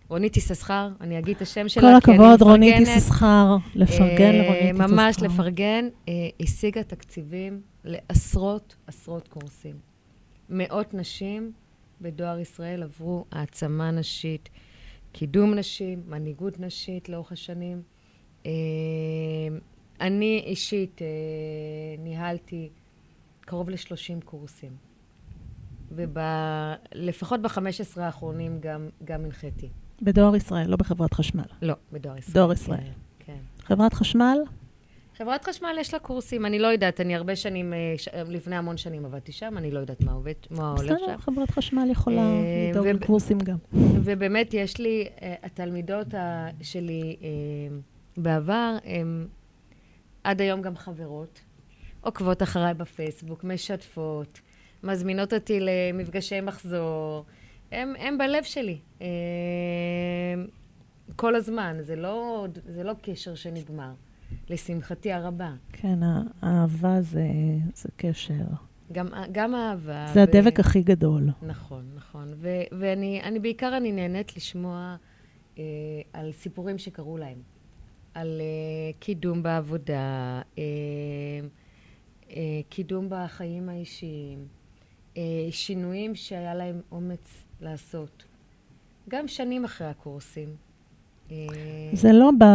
רונית יששכר, אני אגיד את השם שלה, כל כי אני הכבוד, רונית מפרגנת. יששכר. לפרגן אה, לרונית יששכר. ממש לפרגן, אה, השיגה תקציבים לעשרות עשרות קורסים. מאות נשים בדואר ישראל עברו העצמה נשית, קידום נשים, מנהיגות נשית לאורך השנים. אה, אני אישית אה, ניהלתי קרוב ל-30 קורסים, ולפחות ב-15 האחרונים גם, גם הנחיתי. בדואר ישראל, לא בחברת חשמל. לא, בדואר ישראל. דואר ישראל. כן, כן. חברת חשמל, חברת חשמל יש לה קורסים, אני לא יודעת, אני הרבה שנים, אה, ש... לפני המון שנים עבדתי שם, אני לא יודעת מה עובד, מה הולך בסדר, שם. חברת חשמל יכולה לדאוג לקורסים גם. ובאמת, יש לי, התלמידות שלי בעבר, הן עד היום גם חברות, עוקבות אחריי בפייסבוק, משתפות, מזמינות אותי למפגשי מחזור. הם, הם בלב שלי. אה, כל הזמן, זה לא, זה לא קשר שנגמר, לשמחתי הרבה. כן, האהבה זה, זה קשר. גם, גם אהבה. זה ו- הדבק הכי גדול. נכון, נכון. ו- ואני, אני בעיקר, אני נהנית לשמוע אה, על סיפורים שקרו להם. על אה, קידום בעבודה, אה, אה, קידום בחיים האישיים, אה, שינויים שהיה להם אומץ לעשות. גם שנים אחרי הקורסים. זה לא בא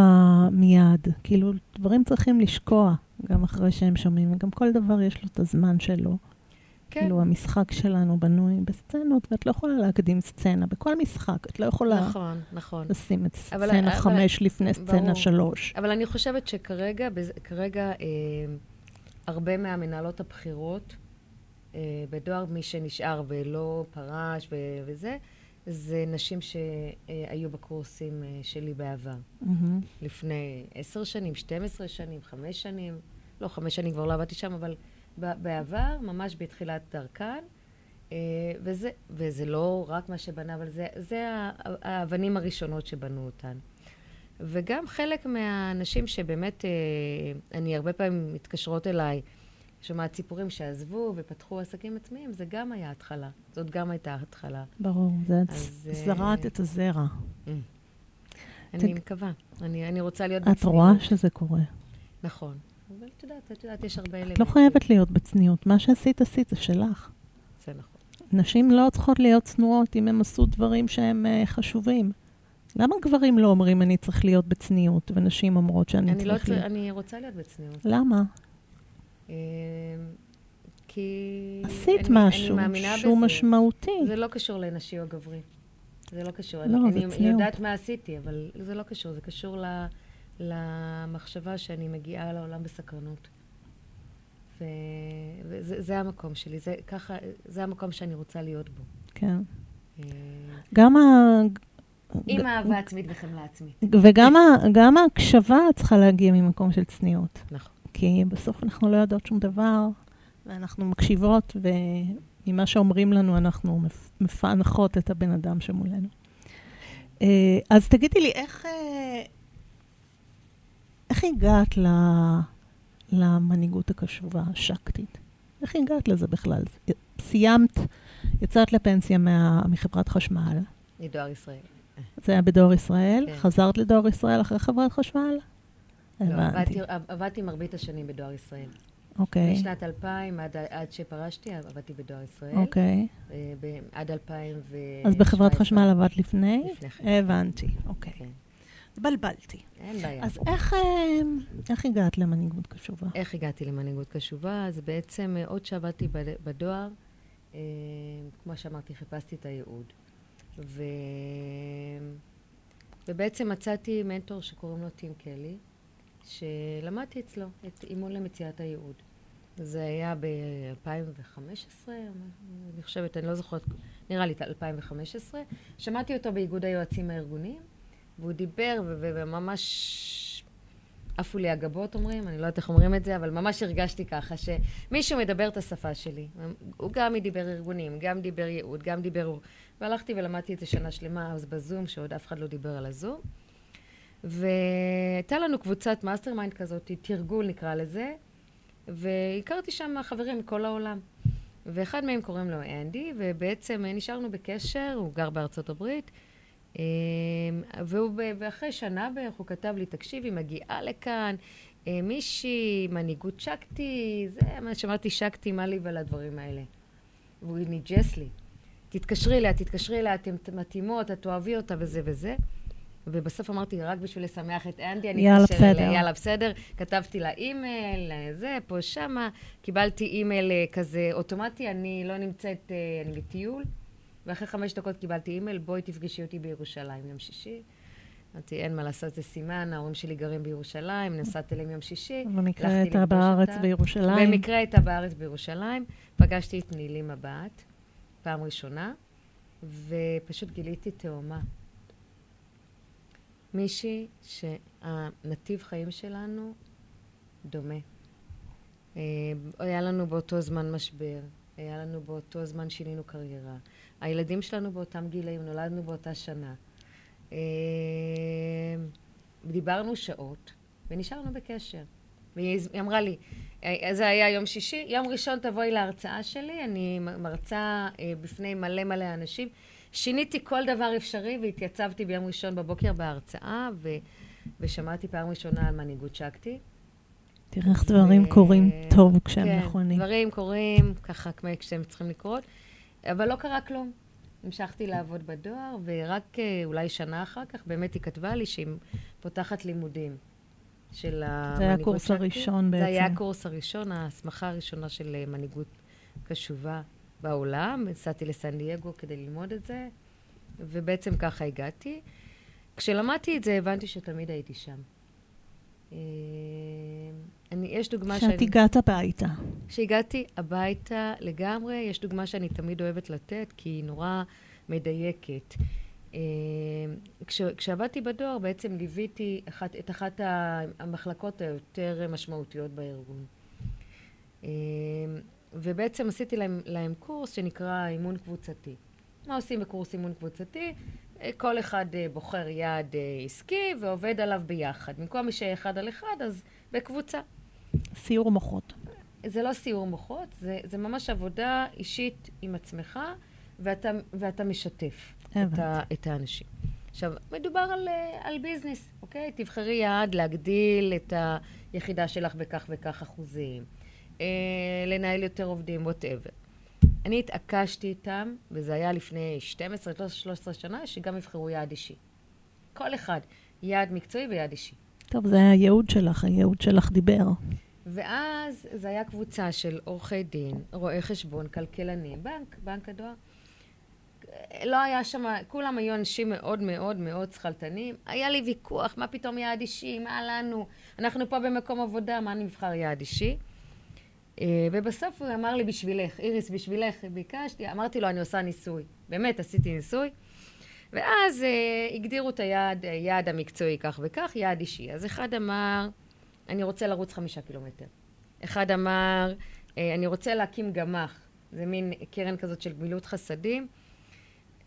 מיד, כאילו, דברים צריכים לשקוע גם אחרי שהם שומעים, וגם כל דבר יש לו את הזמן שלו. כן, כאילו, המשחק שלנו בנוי בסצנות, ואת לא יכולה להקדים סצנה. בכל משחק, את לא יכולה נכון, נכון. לשים את אבל- סצנה אבל- חמש לפני ברור. סצנה שלוש. אבל אני חושבת שכרגע, בז- כרגע, אה, הרבה מהמנהלות הבכירות אה, בדואר, מי שנשאר ולא פרש ו- וזה, זה נשים שהיו בקורסים אה, שלי בעבר. מהמם. לפני עשר שנים, 12 שנים, חמש שנים. לא, חמש שנים כבר לא עבדתי שם, אבל בעבר, ממש בתחילת דרכן. אה, וזה, וזה לא רק מה שבנה, אבל זה, זה האבנים הראשונות שבנו אותן. וגם חלק מהאנשים שבאמת, אה, אני הרבה פעמים מתקשרות אליי, שומעת סיפורים שעזבו ופתחו עסקים עצמיים, זה גם היה התחלה. זאת גם הייתה התחלה. ברור, זה אז, אה, זרעת את הזרע. אני תג- מקווה. אני, אני רוצה להיות את רואה שזה קורה. נכון. אבל את יודעת, את יודעת, יש הרבה את לא חייבת להיות בצניעות. מה שעשית, עשית, זה שלך. זה נכון. נשים לא צריכות להיות צנועות אם הם עשו דברים שהם אה, חשובים. למה גברים לא אומרים אני צריך להיות בצניעות, ונשים אומרות שאני אני, לא צריך צר... להיות? אני רוצה להיות בצניעות. למה? אה, כי... עשית אני, משהו אני שהוא בזה. משמעותי. זה לא קשור לנשי או גברי. זה לא קשור. לא, אני, זה אני צניעות. יודעת מה עשיתי, אבל זה לא קשור. זה קשור ל, למחשבה שאני מגיעה לעולם בסקרנות. ו, וזה זה המקום שלי. זה ככה, זה המקום שאני רוצה להיות בו. כן. אה, גם ה... עם אהבה עצמית וחמלה עצמית. וגם ההקשבה צריכה להגיע ממקום של צניעות. נכון. כי בסוף אנחנו לא יודעות שום דבר, ואנחנו מקשיבות, וממה שאומרים לנו אנחנו מפ- מפענחות את הבן אדם שמולנו. אה, אז תגידי לי, איך, אה, איך הגעת ל, למנהיגות הקשובה, השקטית? איך הגעת לזה בכלל? סיימת, יצאת לפנסיה מה, מחברת חשמל, מדואר ישראל. זה היה בדואר ישראל, כן. חזרת לדואר ישראל אחרי חברת חשמל? לא, הבנתי, עבדתי, עבדתי מרבית השנים בדואר ישראל. אוקיי, משנת 2000 עד, עד שפרשתי, עבדתי בדואר ישראל. אוקיי. אה, ב- עד 2017. אז בחברת חשמל עבדת לפני? לפני כן. הבנתי, אוקיי. כן, התבלבלתי. אין בעיה. אז איך, אה, איך הגעת למנהיגות קשובה? איך הגעתי למנהיגות קשובה? אז בעצם אה, עוד שעבדתי בד- בדואר, אה, כמו שאמרתי, חיפשתי את הייעוד. ו... ובעצם מצאתי מנטור שקוראים לו טים קלי, שלמדתי אצלו את אימון למציאת הייעוד. זה היה ב-2015, אני חושבת, אני לא זוכרת, נראה לי 2015. שמעתי אותו באיגוד היועצים הארגוניים, והוא דיבר, וממש עפו לי הגבות, אומרים, אני לא יודעת איך אומרים את זה, אבל ממש הרגשתי ככה, שמישהו מדבר את השפה שלי. הוא גם דיבר ארגונים, גם דיבר ייעוד, גם דיבר... והלכתי ולמדתי את זה שנה שלמה, אז בזום, שעוד אף אחד לא דיבר על הזום. והייתה לנו קבוצת mastermind כזאת, תרגול נקרא לזה, והכרתי שם חברים מכל העולם. ואחד מהם קוראים לו אנדי, ובעצם נשארנו בקשר, הוא גר בארצות הברית, ואחרי שנה בערך הוא כתב לי, תקשיבי, מגיעה לכאן אה, מישהי, מנהיגות שקטי, זה מה שאמרתי, שקטי, מה לי ולדברים האלה. והוא ניג'ס לי. תתקשרי אליה, תתקשרי אליה, אתן מתאימות, את תאהבי אותה וזה וזה. ובסוף אמרתי, רק בשביל לשמח את אנדי, אני אתקשר אליה. יאללה, בסדר. כתבתי לה אימייל, זה, פה, שמה. קיבלתי אימייל אה, כזה אוטומטי, אני לא נמצאת, אה, אני בטיול. ואחרי חמש דקות קיבלתי אימייל, בואי תפגשי אותי בירושלים יום שישי. אמרתי, אין מה לעשות, זה סימן, ההורים שלי גרים בירושלים, נסעתי אליהם יום שישי. במקרה הייתה בארץ אותה. בירושלים. במקרה הייתה בארץ בירושלים, פגשתי את נילי מבט, פעם ראשונה, ופשוט גיליתי תאומה. מישהי שהנתיב חיים שלנו דומה. אה, היה לנו באותו זמן משבר, היה לנו באותו זמן שינינו קריירה. הילדים שלנו באותם גילאים, נולדנו באותה שנה. אה, דיברנו שעות, ונשארנו בקשר. והיא היא אמרה לי, אה, זה היה יום שישי, יום ראשון תבואי להרצאה שלי, אני מרצה אה, בפני מלא מלא אנשים. שיניתי כל דבר אפשרי והתייצבתי ביום ראשון בבוקר בהרצאה, ו, ושמעתי פעם ראשונה על מנהיגות שקטי. תראה איך דברים קורים טוב כשהם כן, נכונים. דברים קורים ככה כשהם צריכים לקרות, אבל לא קרה כלום. המשכתי לעבוד בדואר, ורק אה, אולי שנה אחר כך באמת היא כתבה לי שהיא פותחת לימודים של המנהיגות הקורס שקטי. הראשון זה היה בעצם. הקורס הראשון, ההסמכה הראשונה של אה, מנהיגות קשובה בעולם. נסעתי לסן דייגו כדי ללמוד את זה, ובעצם ככה הגעתי. כשלמדתי את זה הבנתי שתמיד הייתי שם. אני, יש דוגמה שאת הגעת הביתה. כשהגעתי הביתה לגמרי, יש דוגמה שאני תמיד אוהבת לתת, כי היא נורא מדייקת. אה, כש, כשעבדתי בדואר, בעצם ליוויתי אחת, את אחת המחלקות היותר משמעותיות בארגון. אה, ובעצם עשיתי להם, להם קורס שנקרא אימון קבוצתי. מה עושים בקורס אימון קבוצתי? אה, כל אחד בוחר יעד עסקי ועובד עליו ביחד. במקום שיהיה אחד על אחד, אז בקבוצה. סיור מוחות. זה לא סיור מוחות, זה, זה ממש עבודה אישית עם עצמך, ואתה, ואתה משתף את. ה, את האנשים. עכשיו, מדובר על, אה, על ביזנס, אוקיי? תבחרי יעד להגדיל את היחידה שלך בכך וכך אחוזים, אה, לנהל יותר עובדים, ווטאבר. אני התעקשתי איתם, וזה היה לפני 12-13 שנה, שגם יבחרו יעד אישי. כל אחד, יעד מקצועי ויעד אישי. טוב, זה היה הייעוד שלך, הייעוד שלך דיבר. ואז זו הייתה קבוצה של עורכי דין, רואי חשבון, כלכלנים, בנק, בנק הדואר. לא היה שם, כולם היו אנשים מאוד מאוד מאוד שכלתנים. היה לי ויכוח, מה פתאום יעד אישי, מה לנו? אנחנו פה במקום עבודה, מה נבחר יעד אישי? אה, ובסוף הוא אמר לי, בשבילך, איריס, בשבילך, ביקשתי, אמרתי לו, אני עושה ניסוי. באמת, עשיתי ניסוי. ואז אה, הגדירו את היעד, היעד המקצועי כך וכך, יעד אישי. אז אחד אמר, אני רוצה לרוץ חמישה קילומטר. אחד אמר, אה, אני רוצה להקים גמ"ח, זה מין קרן כזאת של גמילות חסדים.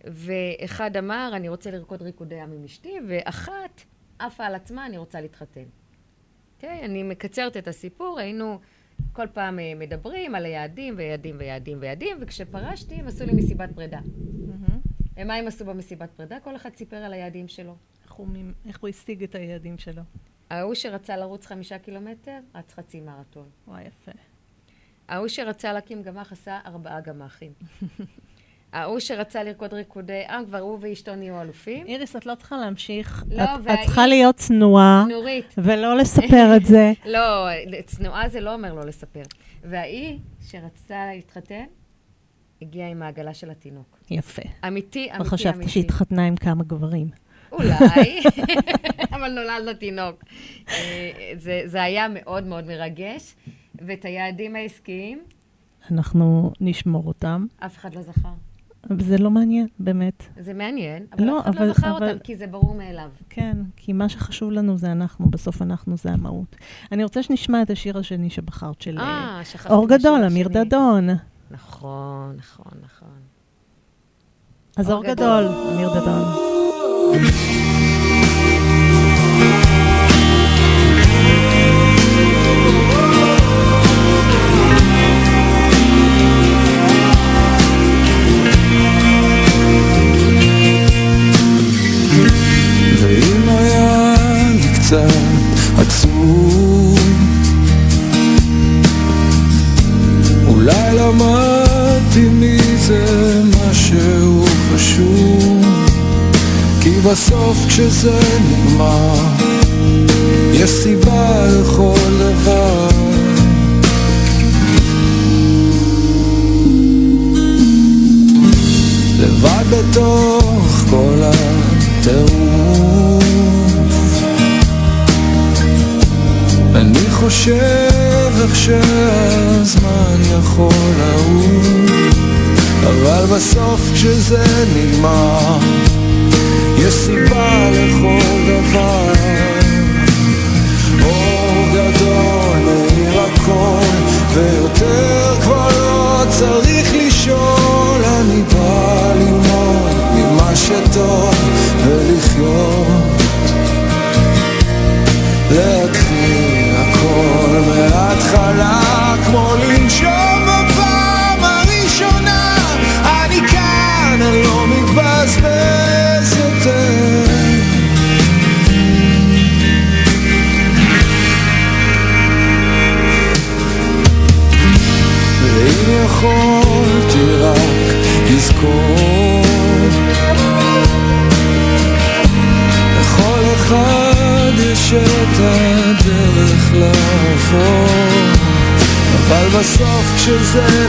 ואחד אמר, אני רוצה לרקוד ריקודי ים עם אשתי, ואחת עפה על עצמה, אני רוצה להתחתן. אוקיי? אני מקצרת את הסיפור, היינו כל פעם אה, מדברים על היעדים ויעדים ויעדים ויעדים, וכשפרשתי הם עשו לי מסיבת פרידה. ומה הם עשו במסיבת פרידה? כל אחד סיפר על היעדים שלו. איך הוא, איך הוא השיג את היעדים שלו? ההוא שרצה לרוץ חמישה קילומטר, רץ חצי מרתון. וואי, יפה. ההוא שרצה להקים גמ"ח עשה ארבעה גמ"חים. [laughs] ההוא שרצה לרקוד ריקודי עם, כבר הוא ואשתו נהיו אלופים. איריס, את לא צריכה להמשיך. לא, את, והאיש- את צריכה להיות צנועה, נורית. ולא לספר את זה. [laughs] לא, צנועה זה לא אומר לא לספר. והאי שרצתה להתחתן, הגיעה עם העגלה של התינוק. יפה. אמיתי, אמיתי, וחשבתי אמיתי. שהתחתנה עם כמה גברים. אולי, [laughs] אבל נולד לו תינוק. אה, זה, זה היה מאוד מאוד מרגש, ואת היעדים העסקיים, אנחנו נשמור אותם. אף אחד לא זכר. זה לא מעניין, באמת. זה מעניין, אבל לא, אף אחד אבל- לא זכר אבל- אותם, כי זה ברור מאליו. כן, כי מה שחשוב לנו זה אנחנו, בסוף אנחנו זה המהות. אני רוצה שנשמע את השיר השני שבחרת של אה, אה, שכחתי אור גדול, אמיר. דדון. נכון, נכון, נכון. אז אור גדול, אמיר דדון. ואם היה לי קצת למדתי מזה משהו חשוב. כי בסוף כשזה נגמר יש סיבה לכל דבר. לבד בתוך כל הטירוף. אני חושב איך שהזמן יכול לעוף אבל בסוף כשזה נגמר יש סיבה לכל דבר. אור גדול מאיר הכל ויותר כבר לא צריך לשאול. אני בא ללמוד ממה שטוב ולחיות מההתחלה כמו לנשום בסוף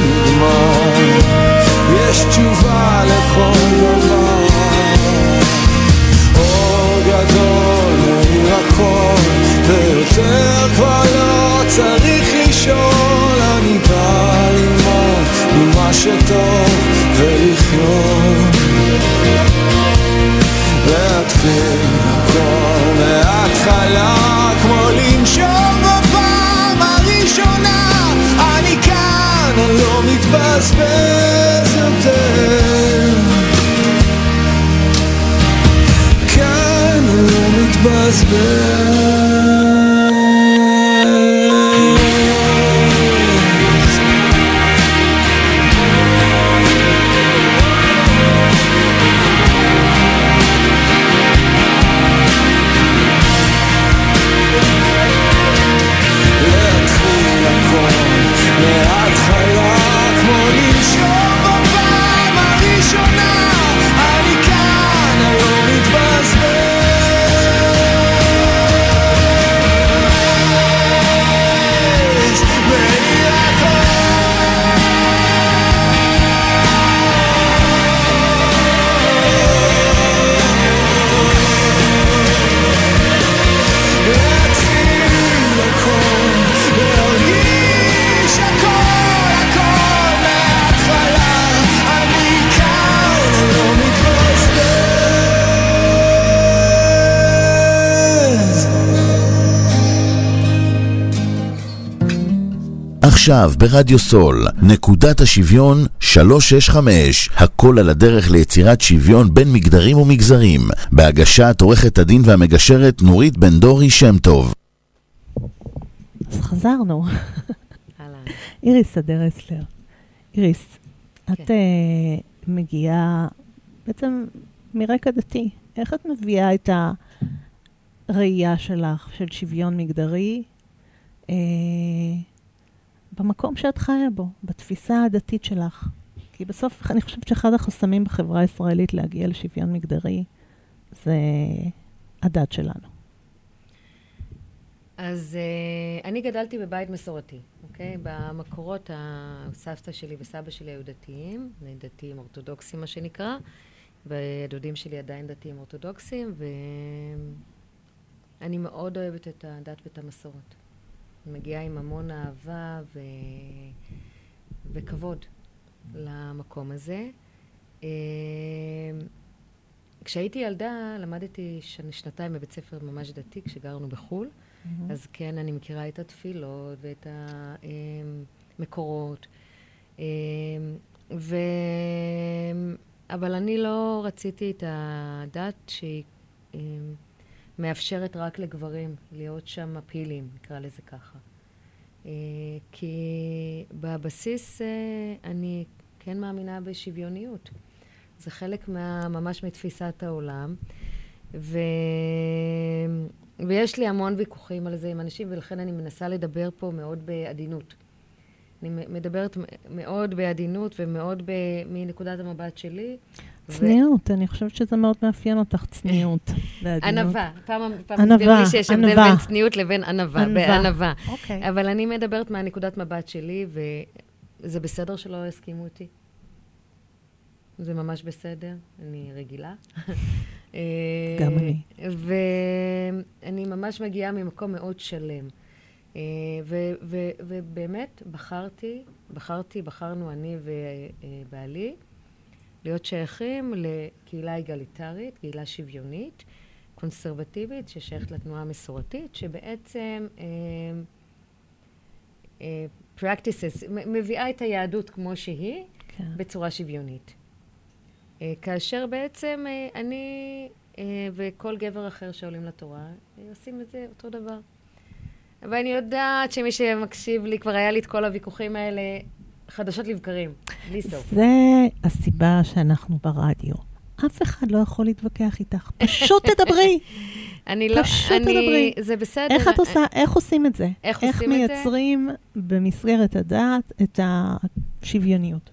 עכשיו ברדיו סול, נקודת השוויון 365, הכל על הדרך ליצירת שוויון בין מגדרים ומגזרים, בהגשת עורכת הדין והמגשרת נורית בן דורי שם טוב. אז חזרנו. איריס אדר אסלר. איריס, את כן. uh, מגיעה בעצם מרקע דתי. איך את מביאה את הראייה שלך של שוויון מגדרי uh, במקום שאת חיה בו, בתפיסה הדתית שלך? כי בסוף אני חושבת שאחד החסמים בחברה הישראלית להגיע לשוויון מגדרי זה הדת שלנו. אז uh, אני גדלתי בבית מסורתי, אוקיי? במקורות הסבתא שלי וסבא שלי היו דתיים, דתיים אורתודוקסים מה שנקרא, והדודים שלי עדיין דתיים אורתודוקסים, ואני מאוד אוהבת את הדת ואת המסורת. מגיעה עם המון אהבה ו... וכבוד למקום הזה. אה, כשהייתי ילדה למדתי שנ- שנתיים בבית ספר ממש דתי כשגרנו בחו"ל. אז כן, אני מכירה את התפילות ואת המקורות. אמ, ו... אבל אני לא רציתי את הדת שהיא אמ, מאפשרת רק לגברים להיות שם פעילים, נקרא לזה ככה. אה, כי בבסיס אה, אני כן מאמינה בשוויוניות. זה חלק מה, ממש מתפיסת העולם. ו... ויש לי המון ויכוחים על זה עם אנשים, ולכן אני מנסה לדבר פה מאוד בעדינות. אני מדברת מאוד בעדינות ומאוד ב... מנקודת המבט שלי. ו- צניעות, אני חושבת שזה מאוד מאפיין אותך, צניעות. [laughs] ענווה. פעם פעם הסבירו לי שיש הבדל. בין צניעות לבין ענווה. ענווה. אוקיי. אבל אני מדברת מהנקודת מבט שלי, וזה בסדר שלא יסכימו איתי. זה ממש בסדר, אני רגילה. [laughs] אה, גם אני. ואני ממש מגיעה ממקום מאוד שלם. אה, ובאמת בחרתי, בחרתי, בחרנו אני ובעלי, להיות שייכים לקהילה אגליטרית, קהילה שוויונית, קונסרבטיבית, ששייכת לתנועה המסורתית, שבעצם אה, אה, practices, מביאה את היהדות כמו שהיא, כן. בצורה שוויונית. אה, כאשר בעצם אה, אני אה, וכל גבר אחר שעולים לתורה אה, עושים את זה אותו דבר. ואני יודעת שמי שמקשיב לי, כבר היה לי את כל הוויכוחים האלה חדשות לבקרים, בלי סוף. זה הסיבה שאנחנו ברדיו. אף אחד לא יכול להתווכח איתך. פשוט [laughs] תדברי. אני לא, פשוט אני, תדברי. זה בסדר. איך את עושה, איך עושים את זה? איך איך עושים את זה? מייצרים במסגרת הדת את השוויוניות?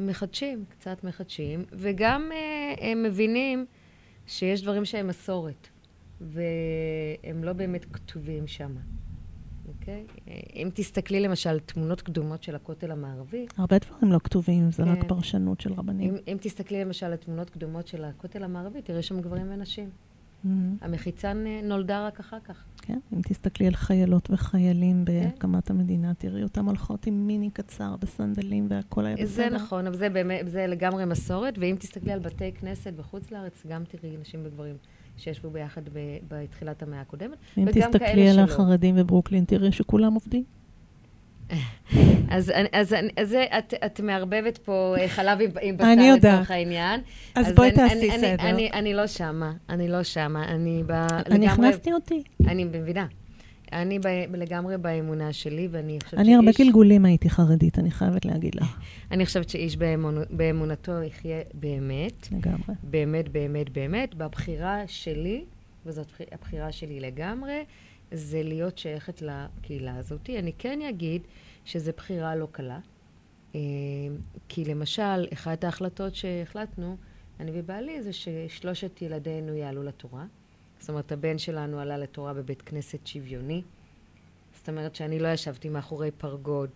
מחדשים, קצת מחדשים, וגם אה, הם מבינים שיש דברים שהם מסורת, והם לא באמת כתובים שם, אוקיי? אה, אם תסתכלי למשל תמונות קדומות של הכותל המערבי, הרבה דברים לא כתובים, זה רק כן. פרשנות של רבנים. אם, אם תסתכלי למשל על תמונות קדומות של הכותל המערבי, תראי שם גברים ונשים. מהמם. המחיצה נ- נולדה רק אחר כך. כן, אם תסתכלי על חיילות וחיילים כן. בהקמת המדינה, תראי אותם הולכות עם מיני קצר בסנדלים והכל היה בסדר. זה נכון, אבל זה באמת, זה לגמרי מסורת, ואם תסתכלי על בתי כנסת בחוץ לארץ, גם תראי נשים וגברים שישבו ביחד ב- בתחילת המאה הקודמת, אם תסתכלי על שלא. החרדים בברוקלין, תראי שכולם עובדים. [laughs] אז, אני- אז, אני- אז זה, את, את מערבבת פה אה, חלב עם, עם בשר אני. לצורך העניין. אז בואי אני, תעשי אני, אני, סדר. אני, אני לא שמה, אני לא שמה, אני ב, אני לגמרי, הכנסתי אותי. אני מבינה. אני ב, לגמרי באמונה שלי, ואני חושבת אני הרבה שאיש- גלגולים הייתי חרדית, אני חייבת להגיד לך. [laughs] אני חושבת שאיש באמונו, באמונתו יחיה באמת, לגמרי. באמת, באמת, באמת. בבחירה שלי, וזאת בחיר- הבחירה שלי לגמרי, זה להיות שייכת לקהילה הזאת. אני כן אגיד שזו בחירה לא קלה. אה, כי למשל, אחת ההחלטות שהחלטנו, אני ובעלי, זה ששלושת ילדינו יעלו לתורה. זאת אומרת, הבן שלנו עלה לתורה בבית כנסת שוויוני. זאת אומרת שאני לא ישבתי מאחורי פרגוד,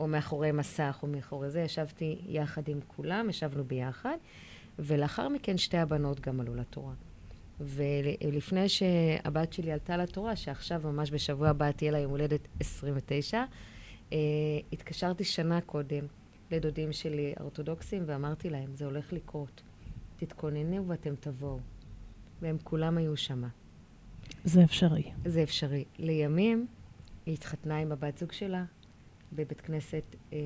או מאחורי מסך, או מאחורי זה, ישבתי יחד עם כולם, ישבנו ביחד, ולאחר מכן שתי הבנות גם עלו לתורה. ולפני שהבת שלי עלתה לתורה, שעכשיו ממש בשבוע הבא תהיה לה יום הולדת 29, אה, התקשרתי שנה קודם לדודים שלי אורתודוקסים ואמרתי להם, זה הולך לקרות. תתכוננו ואתם תבואו. והם כולם היו שמה. זה אפשרי. זה אפשרי. לימים, היא התחתנה עם הבת זוג שלה בבית כנסת אה,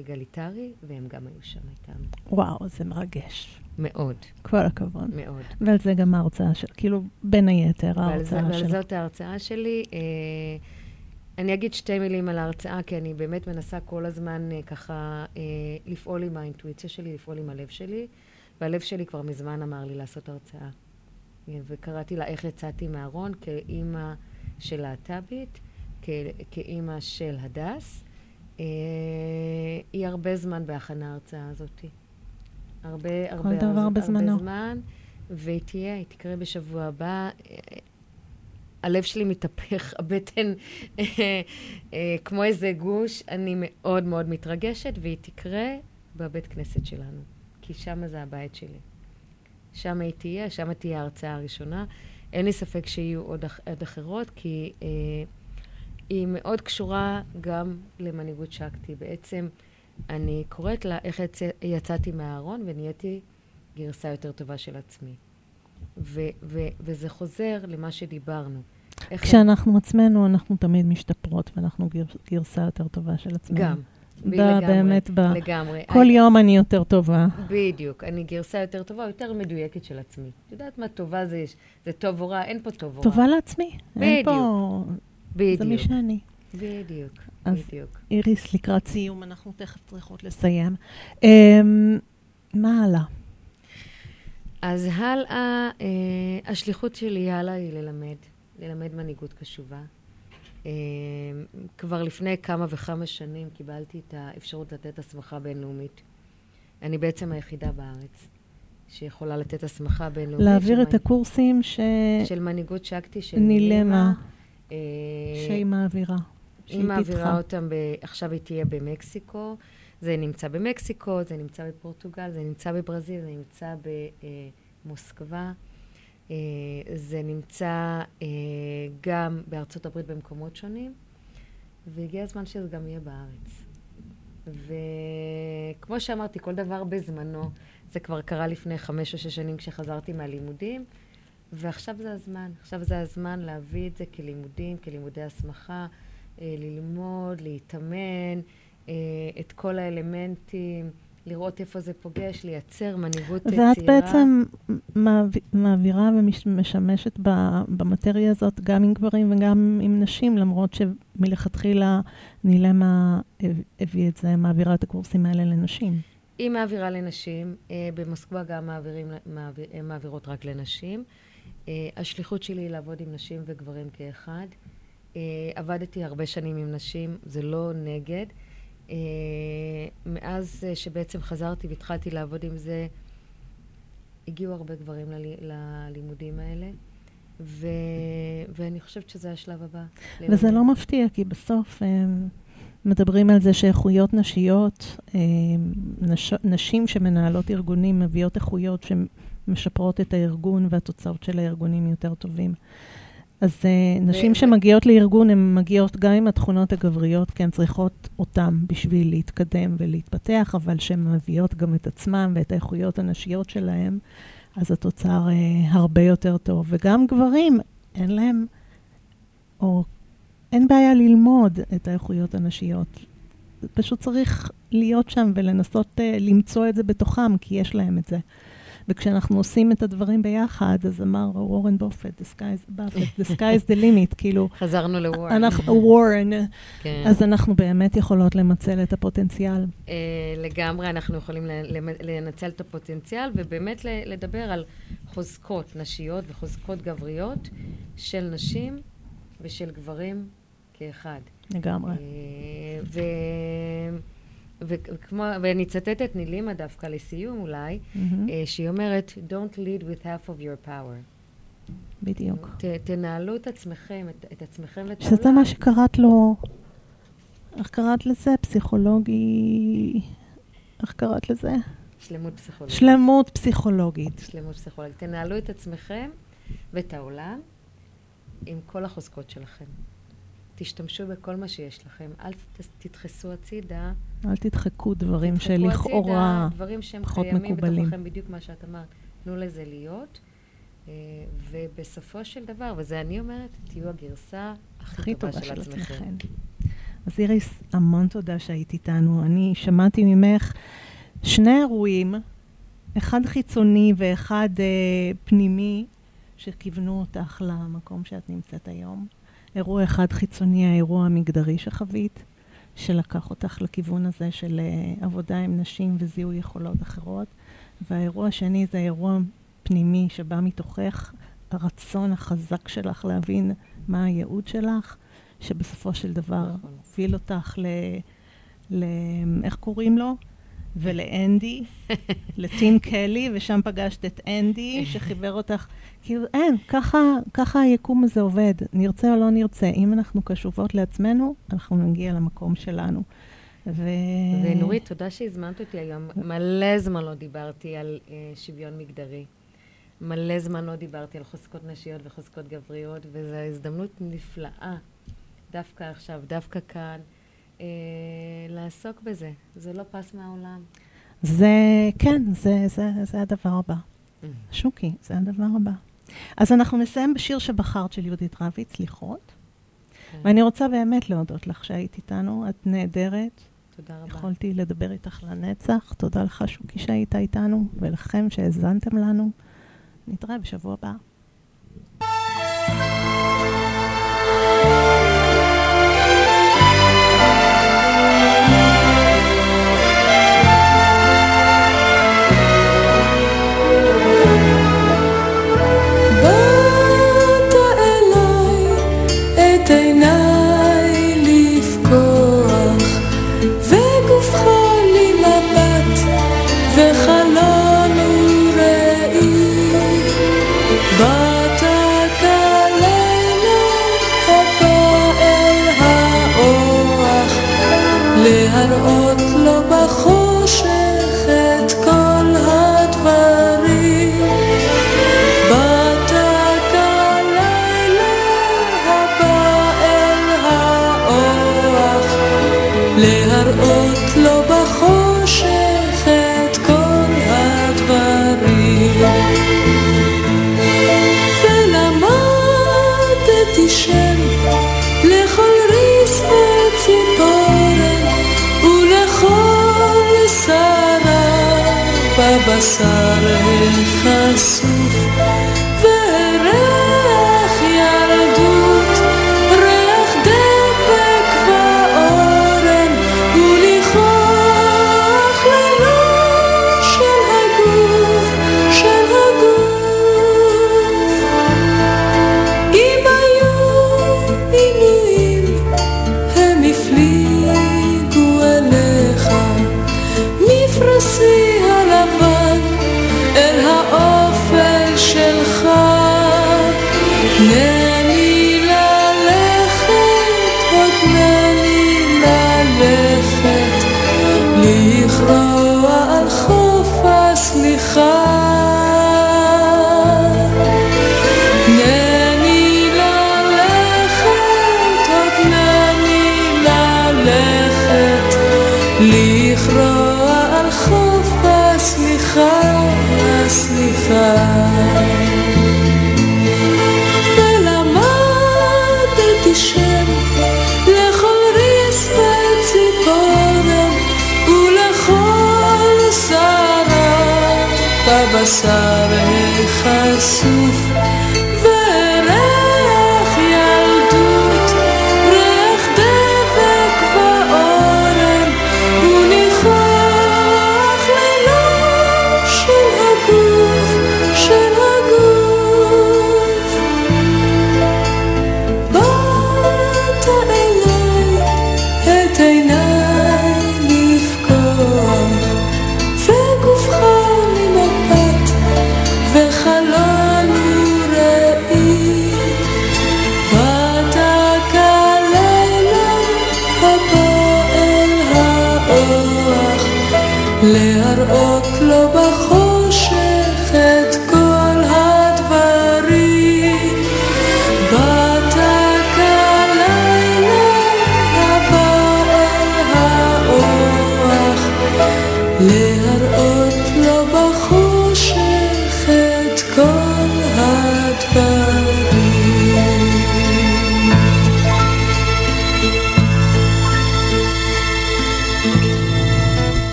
אגליטרי, והם גם היו שם איתם. וואו, זה מרגש. מאוד, כל הכבוד. מאוד. ועל זה גם ההרצאה של, כאילו, בין היתר ועל, ההרצאה ועל של... זאת ההרצאה שלי. אה, אני אגיד שתי מילים על ההרצאה, כי אני באמת מנסה כל הזמן אה, ככה אה, לפעול עם האינטואיציה שלי, לפעול עם הלב שלי, והלב שלי כבר מזמן אמר לי לעשות הרצאה. וקראתי לה איך יצאתי מהארון כאימא של להט"בית, כ- כאימא של הדס. אה, היא הרבה זמן בהכנה ההרצאה הזאת. הרבה, הרבה, דבר הרבה בזמנו. זמן, והיא תהיה, היא תקרה בשבוע הבא. אה, הלב שלי מתהפך, [laughs] הבטן אה, כמו איזה גוש. אני מאוד מאוד מתרגשת, והיא תקרה בבית כנסת שלנו, כי שם זה הבית שלי. שם היא תהיה, שם תהיה ההרצאה הראשונה. אין לי ספק שיהיו עוד, אח, עוד אחרות, כי אה, היא מאוד קשורה גם למנהיגות שקטי. בעצם אני קוראת לה איך יצא, יצאתי מהארון ונהייתי גרסה יותר טובה של עצמי. ו, ו, וזה חוזר למה שדיברנו. כשאנחנו עצמנו, אנחנו תמיד משתפרות, ואנחנו גר, גרסה יותר טובה של עצמנו. גם. לגמרי, באמת, ב- לגמרי. כל יום אני יותר טובה. בדיוק. אני גרסה יותר טובה, יותר מדויקת של עצמי. את יודעת מה טובה זה, זה טוב או רע? אין פה טוב או רע. טובה לעצמי. אין פה... בדיוק. זה מי שאני. בדיוק. אז- בדיוק. איריס, לקראת סיום, אנחנו תכף צריכות לסיים. אמ, מה הלאה? אז הלאה, אה, השליחות שלי הלאה היא ללמד, ללמד מנהיגות קשובה. אה, כבר לפני כמה וכמה שנים קיבלתי את האפשרות לתת הסמכה בינלאומית. אני בעצם היחידה בארץ שיכולה לתת הסמכה בינלאומית. להעביר את מנ- הקורסים ש... של מנהיגות שקטי, של נילמה. אה, שהיא מעבירה. היא מעבירה. אותם, ב... עכשיו היא תהיה במקסיקו. זה נמצא במקסיקו, זה נמצא בפורטוגל, זה נמצא בברזיל, זה נמצא במוסקבה. אה, זה נמצא אה, גם בארצות הברית במקומות שונים, והגיע הזמן שזה גם יהיה בארץ. וכמו שאמרתי, כל דבר בזמנו. זה כבר קרה לפני חמש או שש שנים כשחזרתי מהלימודים, ועכשיו זה הזמן. עכשיו זה הזמן להביא את זה כלימודים, כלימודי הסמכה, אה, ללמוד, להתאמן, את כל האלמנטים, לראות איפה זה פוגש, לייצר מנהיגות צעירה. ואת בעצם מעב- מעבירה ומשמשת במטריה הזאת גם עם גברים וגם עם נשים, למרות שמלכתחילה נילמה הב- הביא את זה, מעבירה את הקורסים האלה לנשים. היא מעבירה לנשים, אה, במוסקבה גם מעבירים, מעביר, הן מעבירות רק לנשים. אה, השליחות שלי היא לעבוד עם נשים וגברים כאחד. אה, עבדתי הרבה שנים עם נשים, זה לא נגד. אה, מאז אה, שבעצם חזרתי והתחלתי לעבוד עם זה, הגיעו הרבה גברים ללי, ללימודים האלה, ו, ואני חושבת שזה השלב הבא. וזה. לא מפתיע, כי בסוף הם מדברים על זה שאיכויות נשיות, הם, נש, נשים שמנהלות ארגונים מביאות איכויות שמשפרות את הארגון והתוצאות של הארגונים יותר טובים. אז אה, נשים שמגיעות לארגון, הן מגיעות גם עם התכונות הגבריות, כי הן צריכות אותן בשביל להתקדם ולהתפתח, אבל שהן מביאות גם את עצמן ואת האיכויות הנשיות שלהן, אז התוצר אה, הרבה יותר טוב. וגם גברים, אין להם, או אין בעיה ללמוד את האיכויות הנשיות. פשוט צריך להיות שם ולנסות uh, למצוא את זה בתוכם, כי יש להם את זה. וכשאנחנו עושים את הדברים ביחד, אז אמר וורן בופט, the sky is, the limit, [laughs] כאילו, חזרנו לוורן. אנחנו, וורן, כן. אז אנחנו באמת יכולות למצל את הפוטנציאל. אה, לגמרי אנחנו יכולים לנצל את הפוטנציאל ובאמת לדבר על חוזקות נשיות וחוזקות גבריות של נשים ושל גברים כאחד. לגמרי. ו... וכמו, ואני אצטט את נילימה דווקא לסיום אולי, אה, שהיא אומרת, Don't lead with half of your power. בדיוק. ת, תנהלו את עצמכם, את, את עצמכם ואת שזה מה שקראת לו, איך קראת לזה? פסיכולוגי... איך קראת לזה? שלמות פסיכולוגית. שלמות פסיכולוגית. שלמות פסיכולוגית. תנהלו את עצמכם ואת העולם עם כל החוזקות שלכם. תשתמשו בכל מה שיש לכם, אל תדחסו הצידה. אל תדחקו דברים שלכאורה... הצידה, דברים שהם פחות קיימים מקובלים. בתוככם, בדיוק מה שאת אמרת. תנו לזה להיות, אה, ובסופו של דבר, וזה אני אומרת, תהיו הגרסה הכי, הכי טובה, טובה של. עצמכם. אז איריס, המון תודה שהיית איתנו. אני שמעתי ממך שני אירועים, אחד חיצוני ואחד אה, פנימי, שכיוונו אותך למקום שאת נמצאת היום. אירוע אחד חיצוני, האירוע המגדרי שחווית, שלקח אותך לכיוון הזה של אה, עבודה עם נשים וזיהוי יכולות אחרות. והאירוע השני זה אירוע פנימי שבא מתוכך, הרצון החזק שלך להבין מה הייעוד שלך, שבסופו של דבר נכון. הוביל אותך ל... ל... איך קוראים לו? ולאנדי, [laughs] לטין קלי, ושם פגשת את אנדי, שחיבר אותך. כאילו, אין, ככה, ככה היקום הזה עובד, נרצה או לא נרצה. אם אנחנו קשובות לעצמנו, אנחנו נגיע למקום שלנו. ו... ונורית, תודה שהזמנת אותי היום. מלא זמן לא דיברתי על אה, שוויון מגדרי. מלא זמן לא דיברתי על חוזקות נשיות וחוזקות גבריות, וזו הזדמנות נפלאה, דווקא עכשיו, דווקא כאן, אה, לעסוק בזה. זה לא פס מהעולם. זה, כן, זה, זה, זה הדבר הבא. שוקי, זה הדבר הבא. אז אנחנו נסיים בשיר שבחרת של יהודית רביץ, סליחות. כן. ואני רוצה באמת להודות לך שהיית איתנו, את נהדרת. תודה רבה. יכולתי לדבר איתך לנצח. תודה לך, שוקי, שהיית איתנו, ולכם שהאזנתם לנו. נתראה בשבוע הבא.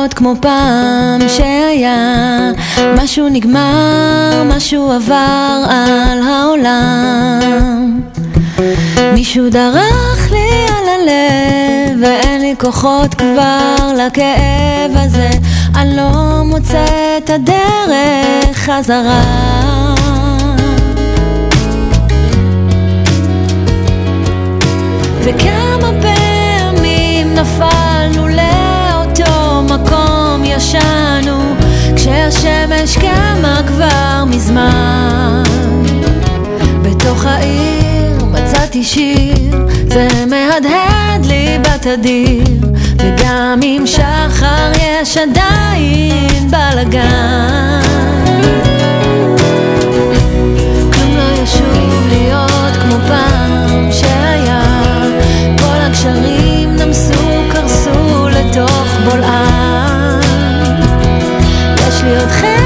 להיות כמו פעם שהיה. משהו נגמר, משהו עבר על העולם. מישהו דרך לי על הלב ואין לי כוחות כבר לכאב הזה. אני לא מוצא את הדרך חזרה. וכמה ישנו כשהשמש קמה כבר מזמן. בתוך העיר מצאתי שיר זה מהדהד לי בתדיר. וגם אם שחר יש עדיין בלאגן כלום לא ישוב כל הגשרים נמסו קרסו לתוך בולעם children